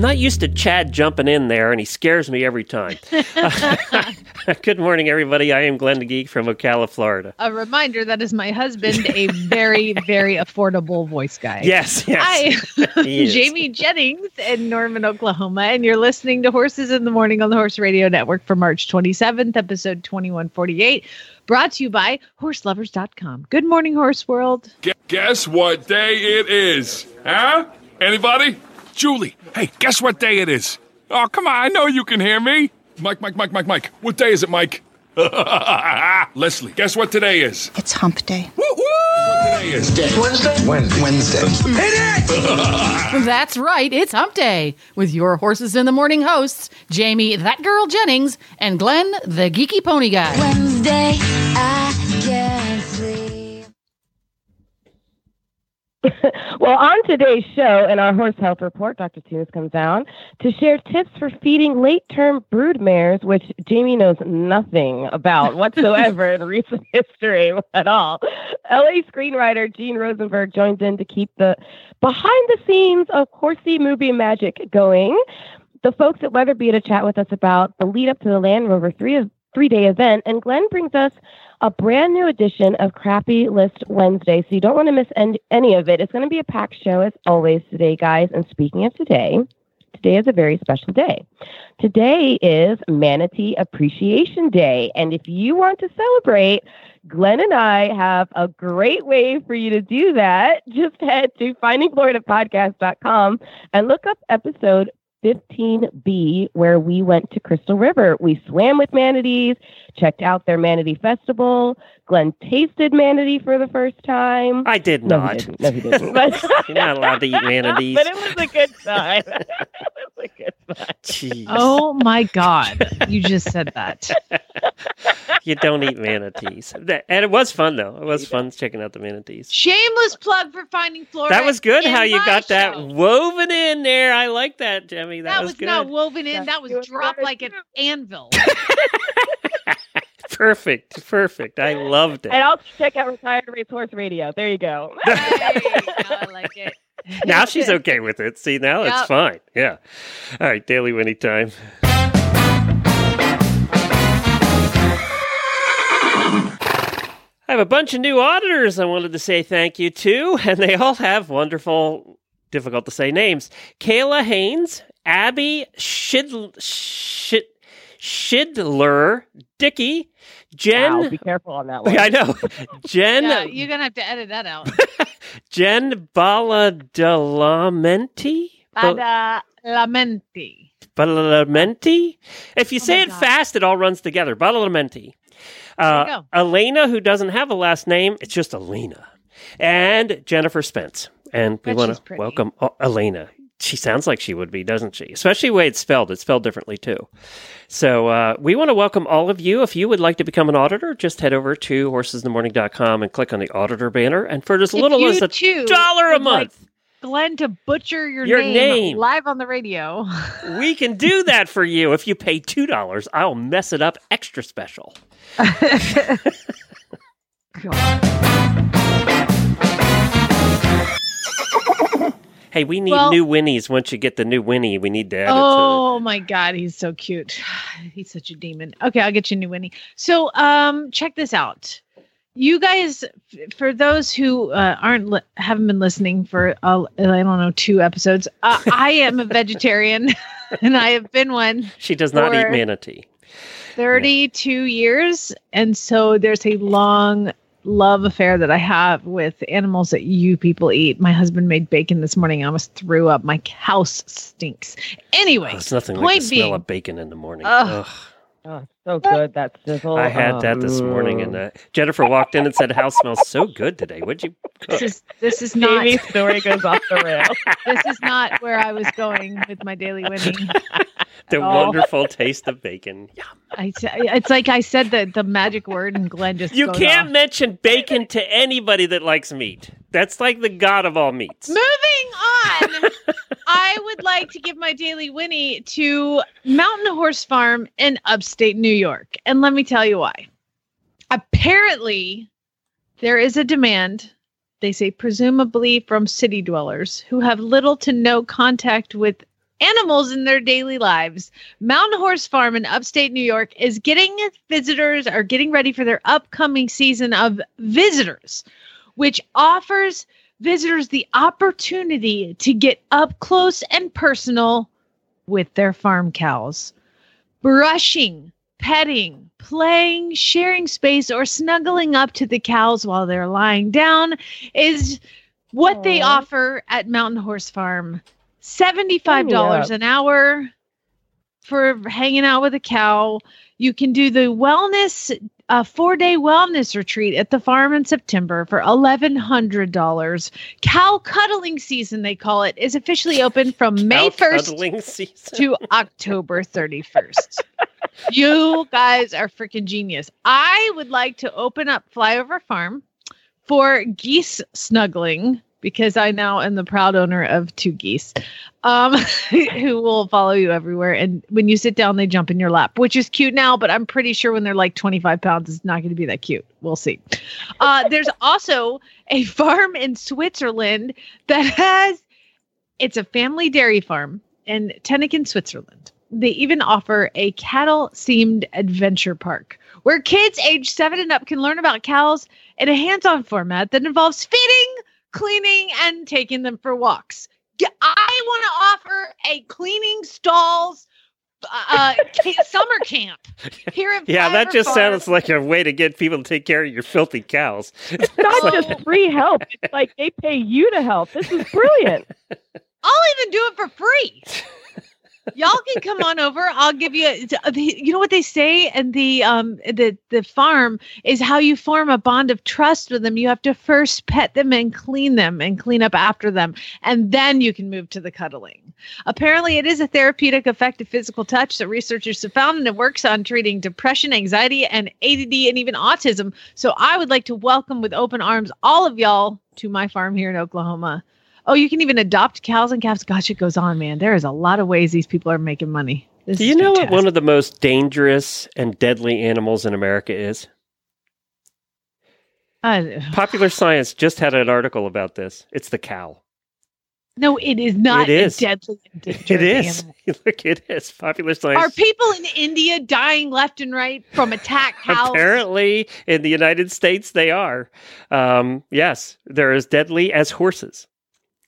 I'm not used to Chad jumping in there, and he scares me every time. Good morning, everybody. I am Glenn the Geek from Ocala, Florida. A reminder that is my husband, a very, very affordable voice guy. Yes, yes. Hi, Jamie Jennings in Norman, Oklahoma, and you're listening to Horses in the Morning on the Horse Radio Network for March 27th, episode 2148, brought to you by horseloverz.com. Good morning, Horse World. Guess what day it is? Huh? Anybody? Julie, hey, guess what day it is? Oh, come on, I know you can hear me. Mike, Mike, Mike, Mike, Mike. What day is it, Mike? Leslie, guess what today is? It's hump day. Woo woo! What today is? Wednesday? Wednesday. Hit it! That's right, it's hump day with your Horses in the Morning hosts, Jamie, that girl Jennings, and Glenn, the geeky pony guy. Wednesday, I Well, on today's show, in our horse health report, Dr. Tunis comes down to share tips for feeding late term brood mares, which Jamie knows nothing about whatsoever in recent history at all. LA screenwriter Gene Rosenberg joins in to keep the behind the scenes of horsey movie magic going. The folks at Weatherby to chat with us about the lead up to the Land Rover three three day event, and Glenn brings us a brand new edition of Crappy List Wednesday. So you don't want to miss any of it. It's going to be a packed show as always today, guys. And speaking of today, today is a very special day. Today is Manatee Appreciation Day. And if you want to celebrate, Glenn and I have a great way for you to do that. Just head to findingfloridapodcast.com and look up episode 15B, where we went to Crystal River. We swam with manatees, checked out their manatee festival. Glenn tasted manatee for the first time. I did No, not. he didn't. No, he didn't. But- You're not allowed to eat manatees. but it was a good time. it was a good time. Jeez. Oh my God. You just said that. You don't eat manatees. That- And it was fun, though. It was fun checking out the manatees. Shameless plug for Finding Florida. That was good how you my got that woven in there. I like that, Jemmy. That, That, was, was, good. not woven in. Yeah, That was dropped good. like an anvil. perfect. Perfect. I loved it. And I'll check out Retired Racehorse Radio. There you go. Hey, now I like it. now she's okay with it. See, now it's fine. Yeah. All right, Daily Winnie time. I have a bunch of new auditors I wanted to say thank you to, and they all have wonderful, difficult to say names. Kayla Haynes, Abby Shid- Shid- Shidler, Dicky, Jen. Wow, be careful on that one. I know. Jen Yeah, you're gonna have to edit that out. Jen Baladelamenti? Ba- Badalamenti. Badalamenti? If you Oh say it God. fast, it all runs together. Badalamenti. Uh, you go. Elena, who doesn't have a last name, it's just Elena. And Jennifer Spence. And we want to welcome oh, Elena. She sounds like she would be, doesn't she? Especially the way it's spelled. It's spelled differently too. So uh, we want to welcome all of you. If you would like to become an auditor, just head over to horsesinthemorning.com and click on the auditor banner. And for as If little as a dollar a would like month, Glenn to butcher your, Your name, name. live on the radio. we can do that for you. If you pay $2, I'll mess it up extra special. Hey, we need Well- new Winnies. Once you get the new Winnie, we need to add oh my god, he's so cute. He's such a demon. Okay, I'll get you a new Winnie. So, um, check this out. You guys, for those who uh, aren't li- haven't been listening for uh, I don't know two episodes, uh, I am a vegetarian, and I have been one. She does not eat manatee. 32 years. And so there's a long love affair that I have with animals that you people eat. My husband made bacon this morning. I almost threw up. My house stinks. Anyway, Oh, it's nothing like point the smell being- of bacon in the morning. Ugh. Ugh. Oh, so good. That sizzle. I had that this morning, and uh, Jennifer walked in and said, "House smells so good today. What'd you cook?" this is this is not Jamie's story goes off the rails. this is not where I was going with my daily winning. The all. wonderful taste of bacon. Yeah. I, it's like I said the, the magic word and Glenn just You goes can't off. mention bacon to anybody that likes meat. That's like the god of all meats. Moving on, I would like to give my daily Winnie to Mountain Horse Farm in upstate New York. And let me tell you why. Apparently, there is a demand, they say, presumably from city dwellers who have little to no contact with animals in their daily lives. Mountain Horse Farm in upstate New York is getting visitors, are getting ready for their upcoming season of visitors, which offers visitors the opportunity to get up close and personal with their farm cows. Brushing, petting, playing, sharing space, or snuggling up to the cows while they're lying down is what they offer at Mountain Horse Farm. $75 Yeah. an hour for hanging out with a cow. You can do the wellness a four day wellness retreat at the farm in September for $1,100. Cow cuddling season, they call it, is officially open from May 1st to October 31st. you guys are freaking genius. I would like to open up Flyover Farm for geese snuggling because I now am the proud owner of two geese um, who will follow you everywhere. And when you sit down, they jump in your lap, which is cute now, but I'm pretty sure when they're like 25 pounds, it's not going to be that cute. We'll see. Uh, there's also a farm in Switzerland that has, it's a family dairy farm in Tenneken, Switzerland. They even offer a cattle themed adventure park where kids age seven and up can learn about cows in a hands on format that involves feeding, cleaning, and taking them for walks. I want to offer a cleaning stalls uh, ca- summer camp here at Yeah, that just Farm. sounds like a way to get people to take care of your filthy cows. It's not just free help. It's like they pay you to help. This is brilliant. I'll even do it for free. Y'all can come on over. I'll give you. You know what they say, and the um the the farm is how you form a bond of trust with them. You have to first pet them and clean them and clean up after them, and then you can move to the cuddling. Apparently, it is a therapeutic, effective physical touch that researchers have found, and it works on treating depression, anxiety, and ADD, and even autism. So, I would like to welcome with open arms all of y'all to my farm here in Oklahoma. Oh, you can even adopt cows and calves. Gosh, it goes on, man. There is a lot of ways these people are making money. This Do you know what one of the most dangerous and deadly animals in America is? Uh, Popular Science just had an article about this. It's the cow. no, it is not It is. a deadly and It is. Look, it is. Popular Science. Are people in India dying left and right from attack cows? Apparently, in the United States, they are. Um, yes, they're as deadly as horses.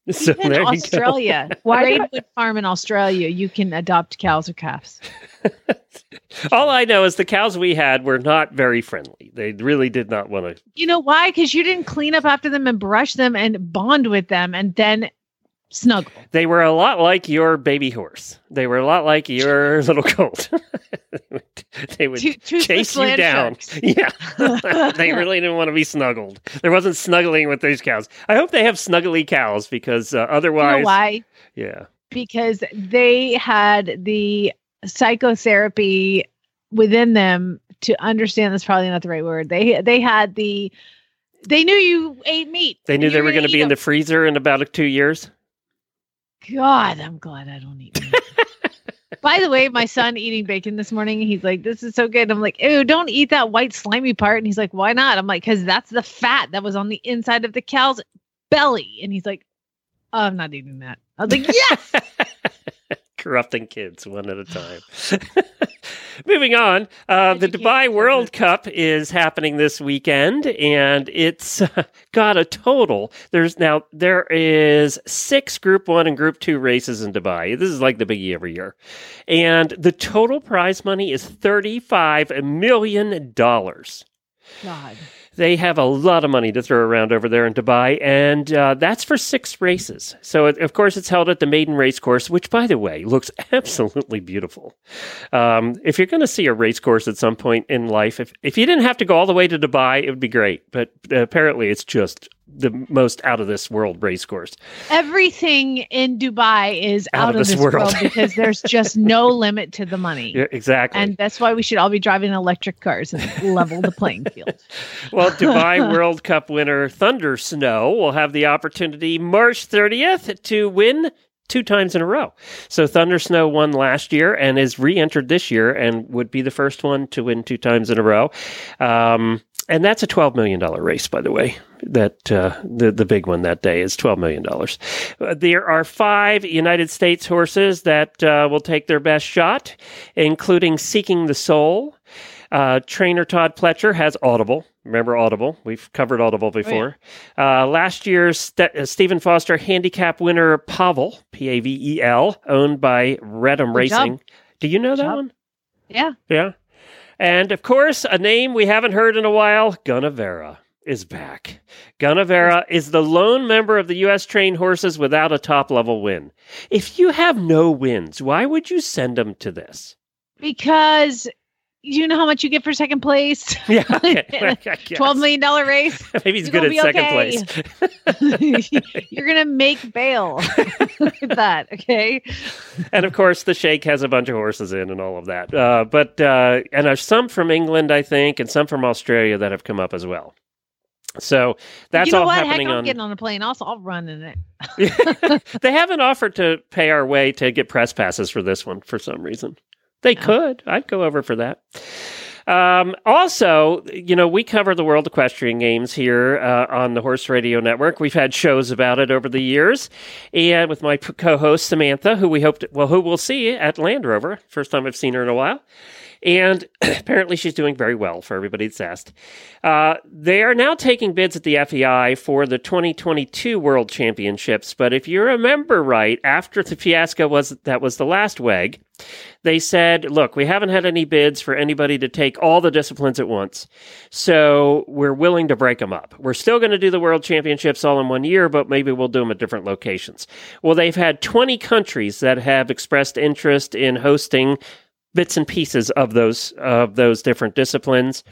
So Even there you go. Australia, Braidwood Farm in Australia, you can adopt cows or calves. All I know is the cows we had were not very friendly. They really did not want to. You know why? Because you didn't clean up after them and brush them and bond with them and then snuggle. They were a lot like your baby horse. They were a lot like your little colt. they would, Two- toothless chase you down. sharks. Yeah, they really didn't want to be snuggled. There wasn't snuggling with these cows. I hope they have snuggly cows because uh, You otherwise, know why? yeah. because they had the psychotherapy within them to understand that's probably not the right word. They they had the they knew you ate meat. They knew they were going to be in the freezer in about two years. God, I'm glad I don't eat. By the way, my son eating bacon this morning, he's like, "This is so good." I'm like, "Ew, don't eat that white slimy part." And he's like, "Why not?" I'm like, "Cause that's the fat that was on the inside of the cow's belly." And he's like, oh, "I'm not eating that." I was like, "Yes." Corrupting kids one at a time. Moving on, uh, the Dubai. World Cup is happening this weekend, and it's uh, got a total. There's now there is six Group One and Group Two races in Dubai. This is like the biggie every year, and the total prize money is thirty-five million dollars. God. They have a lot of money to throw around over there in Dubai, and uh, that's for six races. So, it, of course, it's held at the Meydan Race Course, which, by the way, looks absolutely beautiful. Um, if you're going to see a race course at some point in life, if, if you didn't have to go all the way to Dubai, it would be great. But uh, apparently, it's just the most out of this world race course. Everything in Dubai is out, of, this, world. because there's just no limit to the money. Yeah, exactly. And that's why we should all be driving electric cars and level the playing field. Well, Dubai World Cup winner Thunder Snow will have the opportunity March 30th to win two times in a row. So Thunder Snow won last year and is re-entered this year and would be the first one to win two times in a row. Um, and that's a twelve million dollar race, by the way. That uh, the the big one that day is twelve million dollars. Uh, there are five United States horses that uh, will take their best shot, including Seeking the Soul. Uh, trainer Todd Pletcher has Audible. Remember Audible? We've covered Audible before. Uh, last year's St- Stephen Foster handicap winner Pavel, P A V E L, owned by Reddam Good job. Racing. Do you know that job. one? Yeah. Yeah. And of course, a name we haven't heard in a while, Gunnevera is back. Gunnevera is the lone member of the U.S. trained horses without a top level win. If you have no wins, why would you send them to this? Because you know how much you get for second place? Yeah, okay. Twelve million dollar race. Maybe he's You're good at second be place. You're gonna make bail. At that. Okay. and of course, the Sheikh has a bunch of horses in and all of that. Uh, but uh, and there's some from England, I think, and some from Australia that have come up as well. So that's you know all what? happening Heck, I'm on. getting on a plane. Also, I'll run in it. they haven't offered to pay our way to get press passes for this one for some reason. They could. I'd go over for that. Um, also, you know, we cover the World Equestrian Games here uh, on the Horse Radio Network. We've had shows about it over the years, and with my co-host Samantha, who we hope to, well, who we'll see at Land Rover. First time I've seen her in a while. And apparently, she's doing very well for everybody that's asked. Uh, they are now taking bids at the FEI for the 2022 World Championships. But if you remember right, after the fiasco was that was the last WEG, they said, look, we haven't had any bids for anybody to take all the disciplines at once. So we're willing to break them up. We're still going to do the world championships all in one year, but maybe we'll do them at different locations. Well, they've had 20 countries that have expressed interest in hosting bits and pieces of those of those different disciplines.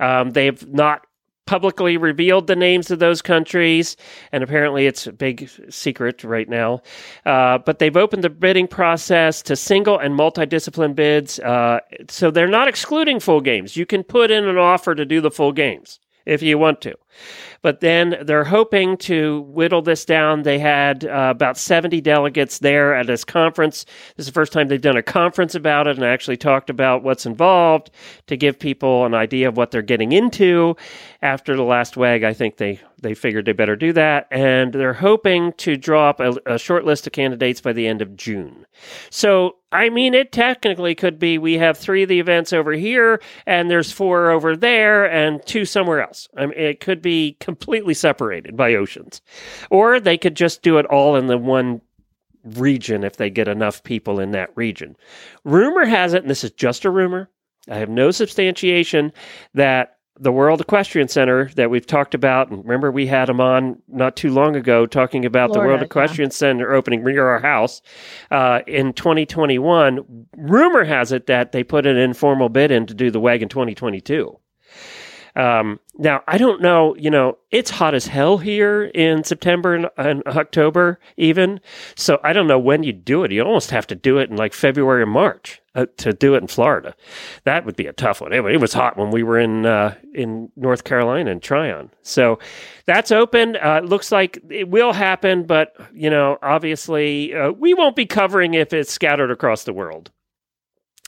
Um, they've not publicly revealed the names of those countries, and apparently it's a big secret right now. Uh, but they've opened the bidding process to single and multi-discipline bids, uh, so they're not excluding full games. You can put in an offer to do the full games if you want to. But then they're hoping to whittle this down. They had uh, about 70 delegates there at this conference. This is the first time they've done a conference about it and actually talked about what's involved to give people an idea of what they're getting into. After the last WEG, I think they, they figured they better do that. And they're hoping to draw up a, a short list of candidates by the end of June. So, I mean, it technically could be we have three of the events over here, and there's four over there, and two somewhere else. I mean, it could be completely separated by oceans. Or they could just do it all in the one region if they get enough people in that region. Rumor has it, and this is just a rumor, I have no substantiation, that the World Equestrian Center that we've talked about, and remember we had them on not too long ago talking about the Florida, World yeah. Equestrian Center opening near our house uh, in 2021. Rumor has it that they put an informal bid in to do the wagon 2022. Um, now, I don't know, you know, it's hot as hell here in September and, and October, even. So I don't know when you do it. You almost have to do it in like February or March uh, to do it in Florida. That would be a tough one. It, it was hot when we were in uh, in North Carolina and Tryon. So that's open. Uh, looks like it will happen, but you know, obviously, uh, we won't be covering if it's scattered across the world.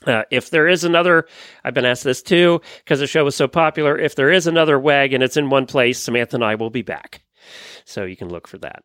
Uh, if there is another, I've been asked this too because the show was so popular. If there is another WEG and it's in one place, Samantha and I will be back. So you can look for that.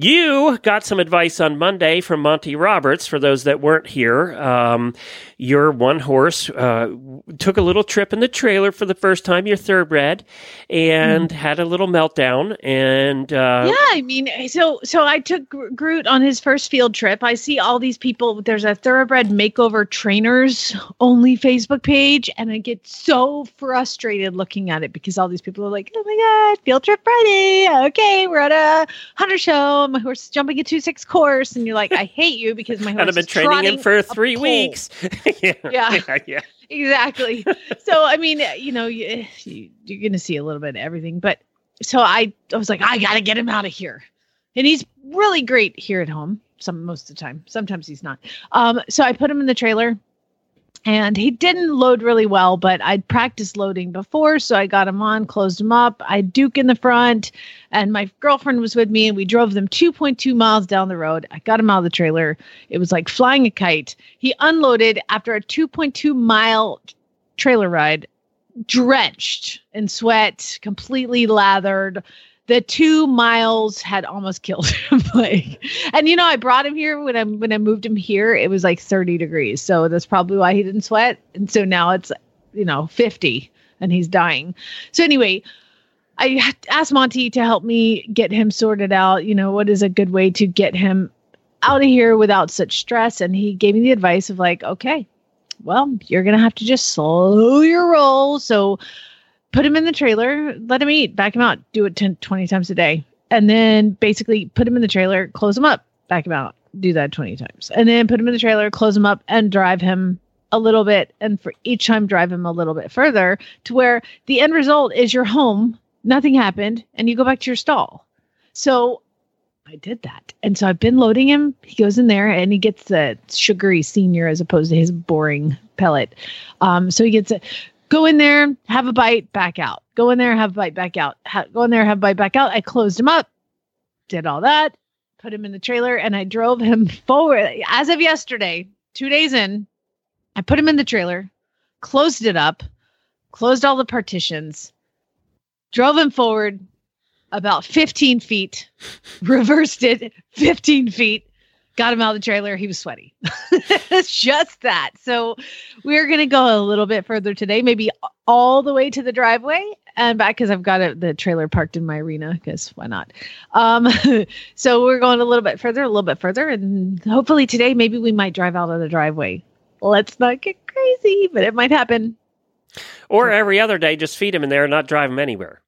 You got some advice on Monday from Monty Roberts for those that weren't here. Um, your one horse uh, took a little trip in the trailer for the first time, your thoroughbred, and had a little meltdown. And uh, yeah, I mean, so so I took Groot on his first field trip. I see all these people. There's a thoroughbred makeover trainers only Facebook page, and I get so frustrated looking at it because all these people are like, "Oh my god, field trip Friday! Okay, we're at a hunter show. My horse is jumping a two six course," and you're like, "I hate you because my horse and I've been training him for three weeks. yeah, Yeah. yeah, yeah. exactly. so I mean, you know, you, you, you're going to see a little bit of everything, but so I, I was like, I gotta get him out of here. And he's really great here at home. Some most of the time. Sometimes he's not. Um, so I put him in the trailer and he didn't load really well, but I'd practiced loading before, so I got him on, closed him up. I Duke in the front, and my girlfriend was with me, and we drove them 2.2 miles down the road. I got him out of the trailer. It was like flying a kite. He unloaded after a 2.2 mile trailer ride, drenched in sweat, completely lathered. The two miles had almost killed him. like, and you know, I brought him here when I when I moved him here. It was like 30 degrees, so that's probably why he didn't sweat. And so now it's you know 50, and he's dying. So anyway, I asked Monty to help me get him sorted out. You know, what is a good way to get him out of here without such stress? And he gave me the advice of like, okay, well, you're gonna have to just slow your roll. So put him in the trailer, let him eat, back him out, do it 10, 20 times a day. And then basically put him in the trailer, close him up, back him out, do that 20 times. And then put him in the trailer, close him up, and drive him a little bit. And for each time, drive him a little bit further to where the end result is you're home, nothing happened, and you go back to your stall. So I did that. And so I've been loading him. He goes in there and he gets the sugary senior as opposed to his boring pellet. Um, so he gets a go in there, have a bite, back out. Go in there, have a bite, back out. Ha- go in there, have a bite, back out. I closed him up, did all that, put him in the trailer, and I drove him forward. As of yesterday, two days in, I put him in the trailer, closed it up, closed all the partitions, drove him forward about 15 feet, reversed it 15 feet, got him out of the trailer. He was sweaty. it's just that. So we're going to go a little bit further today, maybe all the way to the driveway and back because I've got it, the trailer parked in my arena because why not? Um, so we're going a little bit further, a little bit further. And hopefully today, maybe we might drive out of the driveway. Let's not get crazy, but it might happen. Or every other day, just feed him in there and not drive him anywhere.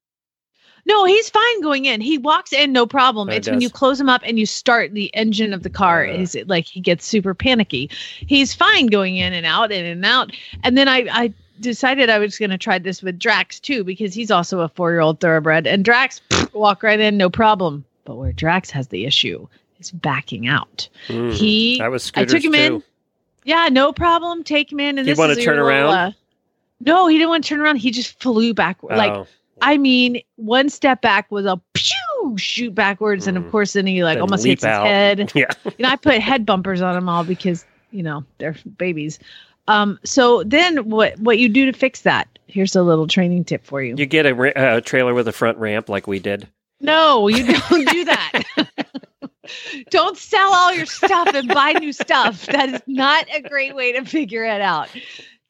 No, he's fine going in. He walks in, no problem. It's when you close him up and you start the engine of the car. Uh. is it like he gets super panicky? He's fine going in and out, in and out. And then I, I decided I was going to try this with Drax too because he's also a four-year-old thoroughbred. And Drax walk right in, no problem. But where Drax has the issue is backing out. Mm. He, That was I took him in. Yeah, no problem. Take him in. And He this is your turn around? uh, no, he didn't want to turn around. He just flew back. Like Oh, I mean, one step back was a pew shoot backwards, and of Mm. course, then he like Then almost hits his head. yeah. You know, I put head bumpers on them all because you know they're babies. Um, so then what what you do to fix that? Here's a little training tip for you. You get a ra- uh, trailer with a front ramp like we did. No, you don't do that. don't sell all your stuff and buy new stuff. That is not a great way to figure it out.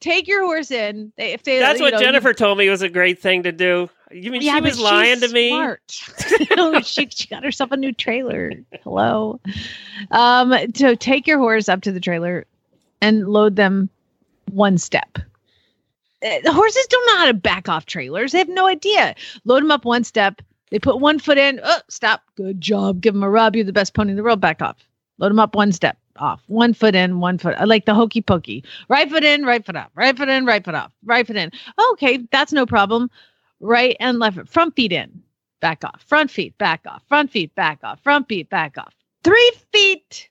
Take your horse in. If they, That's you what know, you- Jennifer told me was a great thing to do. You mean Yeah, she was lying to me? Smart. she, she got herself a new trailer. Hello. Um, so take your horse up to the trailer and load them one step. Uh, The horses don't know how to back off trailers. They have no idea. Load them up one step. They put one foot in. Oh, stop. Good job. Give them a rub. You're the best pony in the world. Back off. Load them up one step off. One foot in, one foot. I like the hokey pokey. Right foot in, right foot off. Right foot in, right foot off. Right foot in. Okay, that's no problem right and left foot. front feet in, back off, front feet, back off, front feet, back off, front feet, back off. Three feet.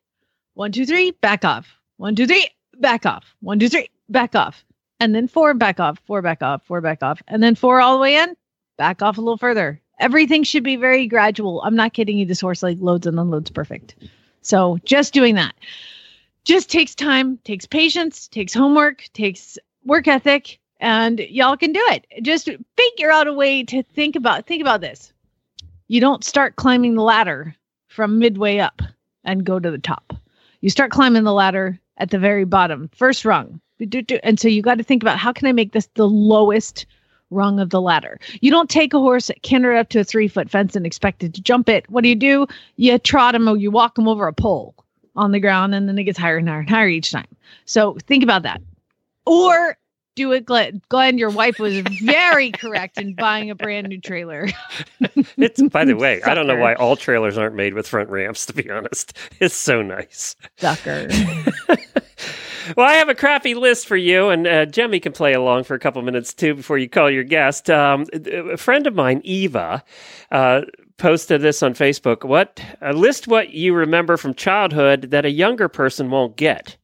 One, two, three, back off. One, two, three, back off. One, two, three, back off. And then four, back off, four, back off, four, back off. And then four all the way in, back off a little further. Everything should be very gradual. I'm not kidding you. This horse like loads and unloads perfect. So just doing that just takes time, takes patience, takes homework, takes work ethic, and y'all can do it. Just figure out a way to think about think about this. You don't start climbing the ladder from midway up and go to the top. You start climbing the ladder at the very bottom, first rung. And so you got to think about how can I make this the lowest rung of the ladder. You don't take a horse, canter up to a three foot fence and expect it to jump it. What do you do? You trot him or you walk him over a pole on the ground and then it gets higher and higher and higher each time. So think about that. Or do it, Glenn. Glenn, your wife was very correct in buying a brand new trailer. It's by the way, I don't know why all trailers aren't made with front ramps. To be honest, it's so nice. Sucker. well, I have a crappy list for you, and uh, Jemmy can play along for a couple minutes too before you call your guest. Um, a friend of mine, Eva, uh, posted this on Facebook. What uh, list what you remember from childhood that a younger person won't get?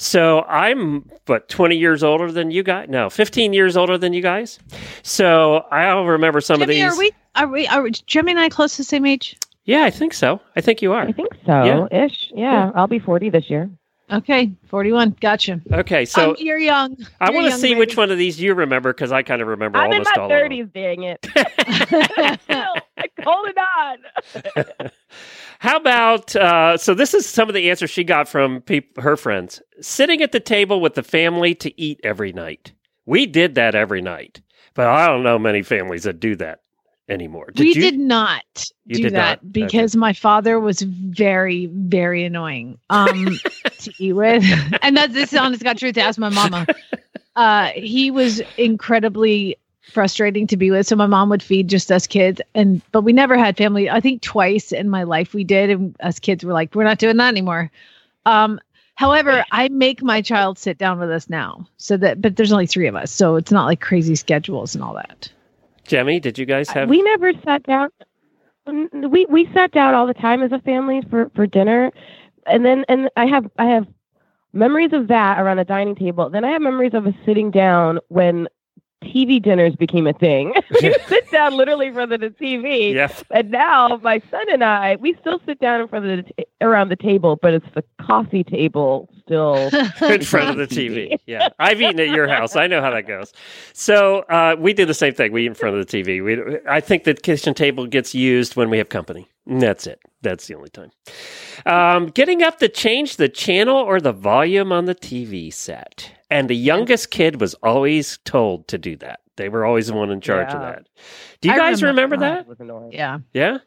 So I'm what 20 years older than you guys? No, 15 years older than you guys. So I'll remember some Jimmy, of these. are we? Are we? Are we, Jimmy and I close to the same age? Yeah, I think so. I think you are. I think so, ish. Yeah, I'll be 40 this year. Okay, forty-one. Gotcha. Okay, so um, you're young. I You're want to see baby. which one of these you remember because I kind of remember I'm in almost my all of them. 30s, dang it. Holding on. How about uh, so? This is some of the answers she got from peop- her friends. Sitting at the table with the family to eat every night. We did that every night, but I don't know many families that do that anymore. Did we you? did not You do did that not? because my father was very, very annoying um, to eat with, and that's this is honest God truth. To ask my mama, uh, he was incredibly frustrating to be with. So my mom would feed just us kids, and but we never had family. I think twice in my life we did, and us kids were like, we're not doing that anymore. Um, however, I make my child sit down with us now, so that but there's only three of us, so it's not like crazy schedules and all that. Jemmy, did you guys have? we never sat down. Mm, We we sat down all the time as a family for for dinner, and then and I have I have memories of that around a dining table. Then I have memories of us sitting down when TV dinners became a thing. we sit down literally in front of the TV. yeah, And now my son and I, we still sit down in front of the t- around the table, but it's the coffee table still. in front of the TV. Yeah, I've eaten at your house. I know how that goes. So uh, we do the same thing. We eat in front of the TV. We, I think the kitchen table gets used when we have company. And that's it. That's the only time. Um, getting up to change the channel or the volume on the TV set. And the youngest kid was always told to do that. They were always the one in charge of that. Do you I guys remember, remember that? was. Yeah. Yeah.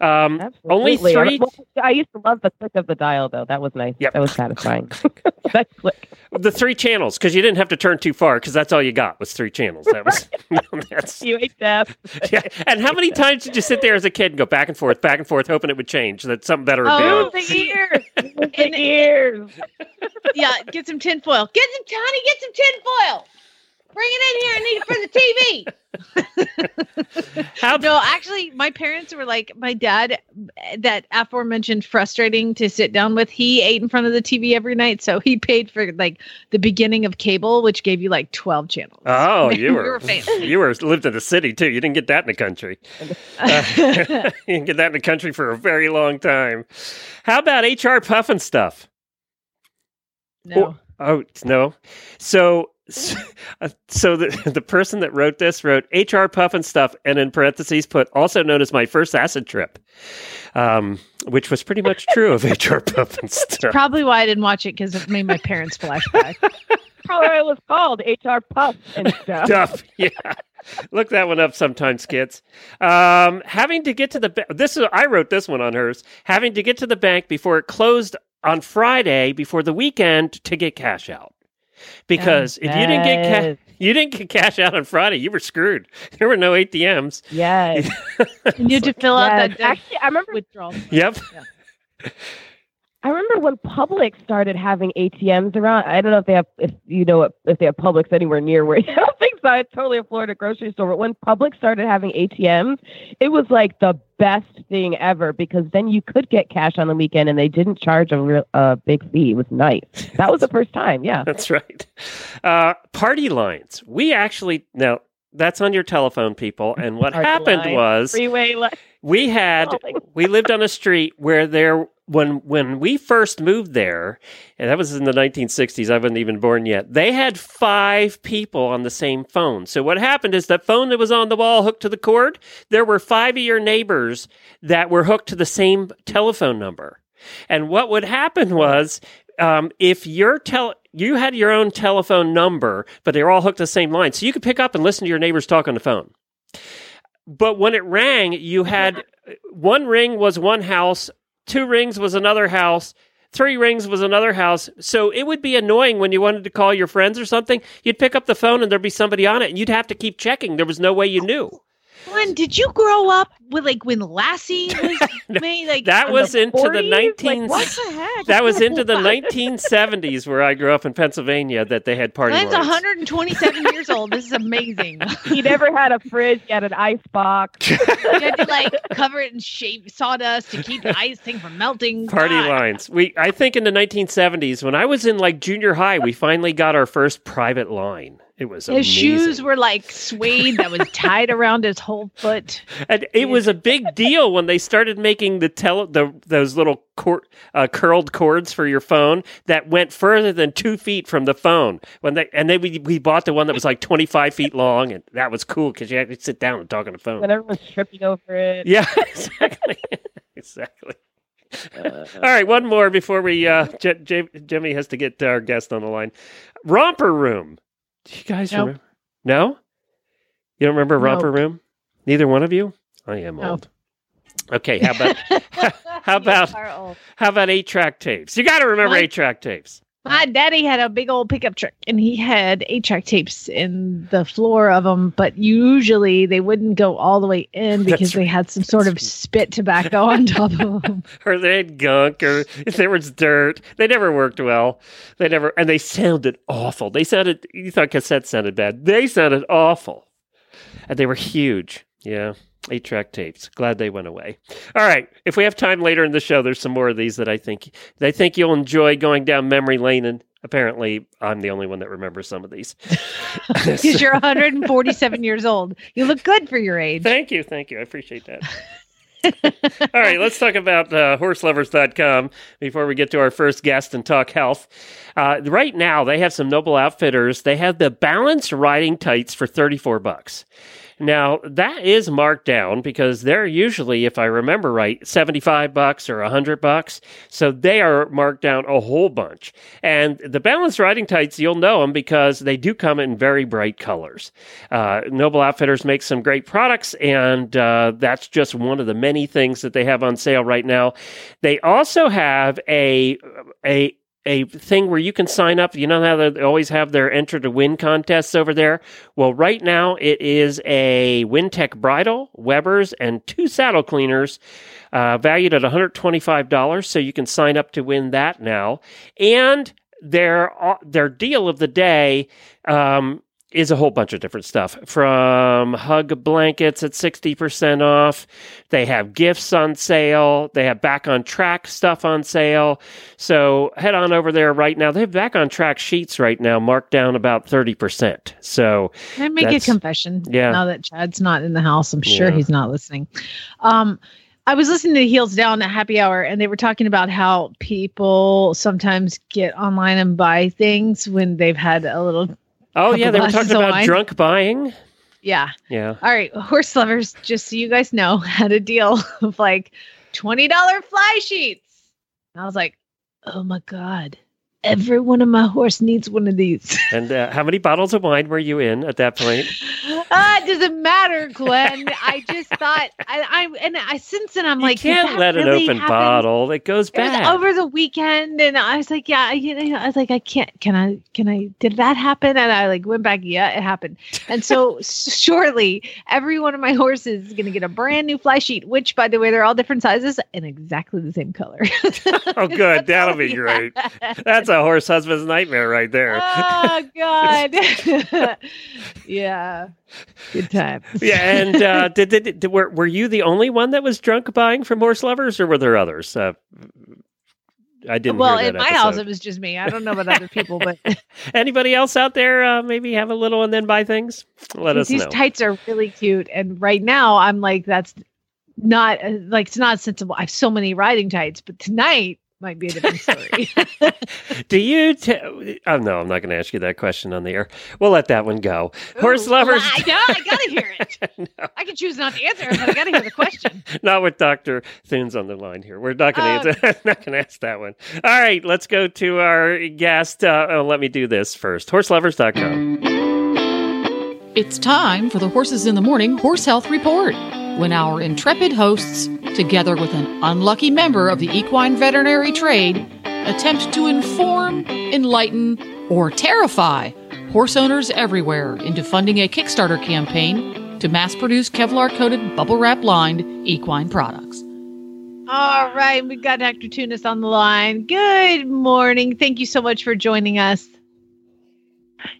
Um, only three. Well, I used to love the click of the dial, though. That was nice. Yep. That was satisfying. that click. the three channels because you didn't have to turn too far because that's all you got was three channels. That was that's UHF. yeah. And how many times did you sit there as a kid and go back and forth, back and forth, hoping it would change, that something better would be Oh, on? the ears. the ears. yeah, get some tinfoil. Get some, Johnny, get some tinfoil. Bring it in here. I need it for the TV. How, No, actually, my parents were like, my dad, that aforementioned frustrating to sit down with, he ate in front of the TV every night. So he paid for like the beginning of cable, which gave you like 12 channels. Oh, you were, were famous. you were lived in the city too. You didn't get that in the country. Uh, you didn't get that in the country for a very long time. How about HR Pufnstuf? no. Oh no. So so the the person that wrote this wrote HR Pufnstuf and in parentheses put also known as my first acid trip. Um, which was pretty much true of HR Pufnstuf. Probably why I didn't watch it because it made my parents flashback. How it was called HR Puff and stuff. stuff. Yeah. Look that one up sometimes, kids. Um, having to get to the ba- this is I wrote this one on hers. Having to get to the bank before it closed on Friday before the weekend to get cash out. Because if you didn't get ca- you didn't get cash out on Friday, you were screwed. There were no ATMs. Yes. You need to fill out that Actually, I remember withdrawal. Yep. I remember when Publix started having ATMs around. I don't know if they have, if you know, if they have Publix anywhere near where. I don't think so. It's totally a Florida grocery store. But when Publix started having ATMs, it was like the best thing ever because then you could get cash on the weekend and they didn't charge a real a big fee. It was nice. That was the first time. Yeah. That's right. Uh, party lines. We actually now that's on your telephone, people. And what Party happened line. was Freeway. li- we had Oh, we lived on a street where there when when we first moved there and that was in the 1960s i wasn't even born yet they had five people on the same phone. So what happened is that phone that was on the wall hooked to the cord there were five of your neighbors that were hooked to the same telephone number. And what would happen was um, if your tel- you had your own telephone number but they were all hooked to the same line so you could pick up and listen to your neighbors talk on the phone. But when it rang, you had one ring was one house, two rings was another house, three rings was another house. So it would be annoying when you wanted to call your friends or something. You'd pick up the phone and there'd be somebody on it, and you'd have to keep checking. There was no way you knew. Glenn, did you grow up with like when Lassie was made? Like that was the into the 40s? 19 Like, what the heck? That was into the 1970s where I grew up in Pennsylvania that they had party Glenn's lines. 127 years old. This is amazing. He never had a fridge. He had an ice box. you had to like cover it in shape sawdust to keep the ice thing from melting. Party God. lines. We I think in the 1970s when I was in like junior high, we finally got our first private line. It was His amazing. shoes were like suede that was tied around his whole foot. And it was a big deal when they started making the tele the those little cor- uh, curled cords for your phone that went further than two feet from the phone. When they and then we we bought the one that was like twenty five feet long, and that was cool because you had to sit down and talk on the phone. And everyone's tripping over it. Yeah, exactly, exactly. All right, one more before we. Uh, J- J- Jimmy has to get our guest on the line. Romper Room. Do you guys Nope. remember? No, you don't remember Romper Nope. Room? Neither one of you. I am No. old. Okay, how about how about You are old. how about eight track tapes? You got to remember eight track tapes. My daddy had a big old pickup truck and he had eight track tapes in the floor of them, but usually they wouldn't go all the way in because That's they had some sort of spit tobacco on top of them. Or they had gunk, or if there was dirt. They never worked well. They never, and they sounded awful. They sounded. You thought cassettes sounded bad. They sounded awful, and they were huge. Yeah, eight track tapes. Glad they went away. All right. If we have time later in the show, there's some more of these that I think that I think you'll enjoy going down memory lane. And apparently, I'm the only one that remembers some of these. Because you're 147 years old. You look good for your age. Thank you. Thank you. I appreciate that. All right, let's talk about uh, horseloverz.com before we get to our first guest and talk health. Uh, right now, they have some Noble Outfitters. They have the Balance Riding Tights for 34 bucks. Now, that is marked down because they're usually, if I remember right, 75 bucks or 100 bucks. So they are marked down a whole bunch. And the Balance Riding Tights, you'll know them because they do come in very bright colors. Uh, Noble Outfitters makes some great products, and uh, that's just one of the many things that they have on sale right now. They also have a a a thing where you can sign up. You know how they always have their enter to win contests over there? Well, right now it is a Wintec bridle, Weber's, and two saddle cleaners. Uh, valued at $125, so you can sign up to win that now. And their uh, their deal of the day um, is a whole bunch of different stuff from hug blankets at 60% off. They have gifts on sale. They have back on track stuff on sale. So head on over there right now. They have back on track sheets right now marked down about 30%. So Can I make a confession? yeah. Now that Chad's not in the house, I'm sure Yeah. he's not listening. Um, I was listening to Heels Down at Happy Hour, and they were talking about how people sometimes get online and buy things when they've had a little. Oh yeah, they were talking about wine. drunk buying. Yeah. Yeah. All right, horse lovers, just so you guys know, had a deal of like twenty dollar fly sheets. And I was like, oh my god, every one of my horse needs one of these. And uh, how many bottles of wine were you in at that point? ah, it doesn't matter, Glenn. I just thought I, I and I since then I'm you like, can't let an open happen? bottle. It goes It bad. over the weekend, and I was like, "Yeah, I- you know," I was like, "I can't. Can I? Can I? Did that happen?" And I like went back. Yeah, it happened. And so shortly, every one of my horses is going to get a brand new fly sheet. Which, by the way, they're all different sizes and exactly the same color. oh, good. That'll be great. That's a horse husband's nightmare right there. oh God. yeah. Good time. yeah, and uh, did, did, did were were you the only one that was drunk buying from horse lovers, or were there others? Uh, I didn't. well, in my house, it was just me. I don't know about other people, but Anybody else out there uh, maybe have a little and then buy things? Let us these know. These tights are really cute. And right now, I'm like, that's not uh, like it's not sensible. I have so many riding tights, but tonight might be a different story. Do you? T- oh no, I'm not going to ask you that question on the air. We'll let that one go. Horse Ooh, lovers. I know. I gotta hear it. no. I can choose not to answer, but I gotta hear the question. not with Doctor Thunes on the line here. We're not going to Oh. answer. not going to ask that one. All right, let's go to our guest. Uh, oh, let me do this first. Horseloverz.com. It's time for the Horses in the Morning Horse Health Report. When our intrepid hosts, together with an unlucky member of the equine veterinary trade, attempt to inform, enlighten, or terrify horse owners everywhere into funding a Kickstarter campaign to mass produce Kevlar coated, bubble wrap lined equine products. All right, we've got Dr. Tunis on the line. Good morning. Thank you so much for joining us.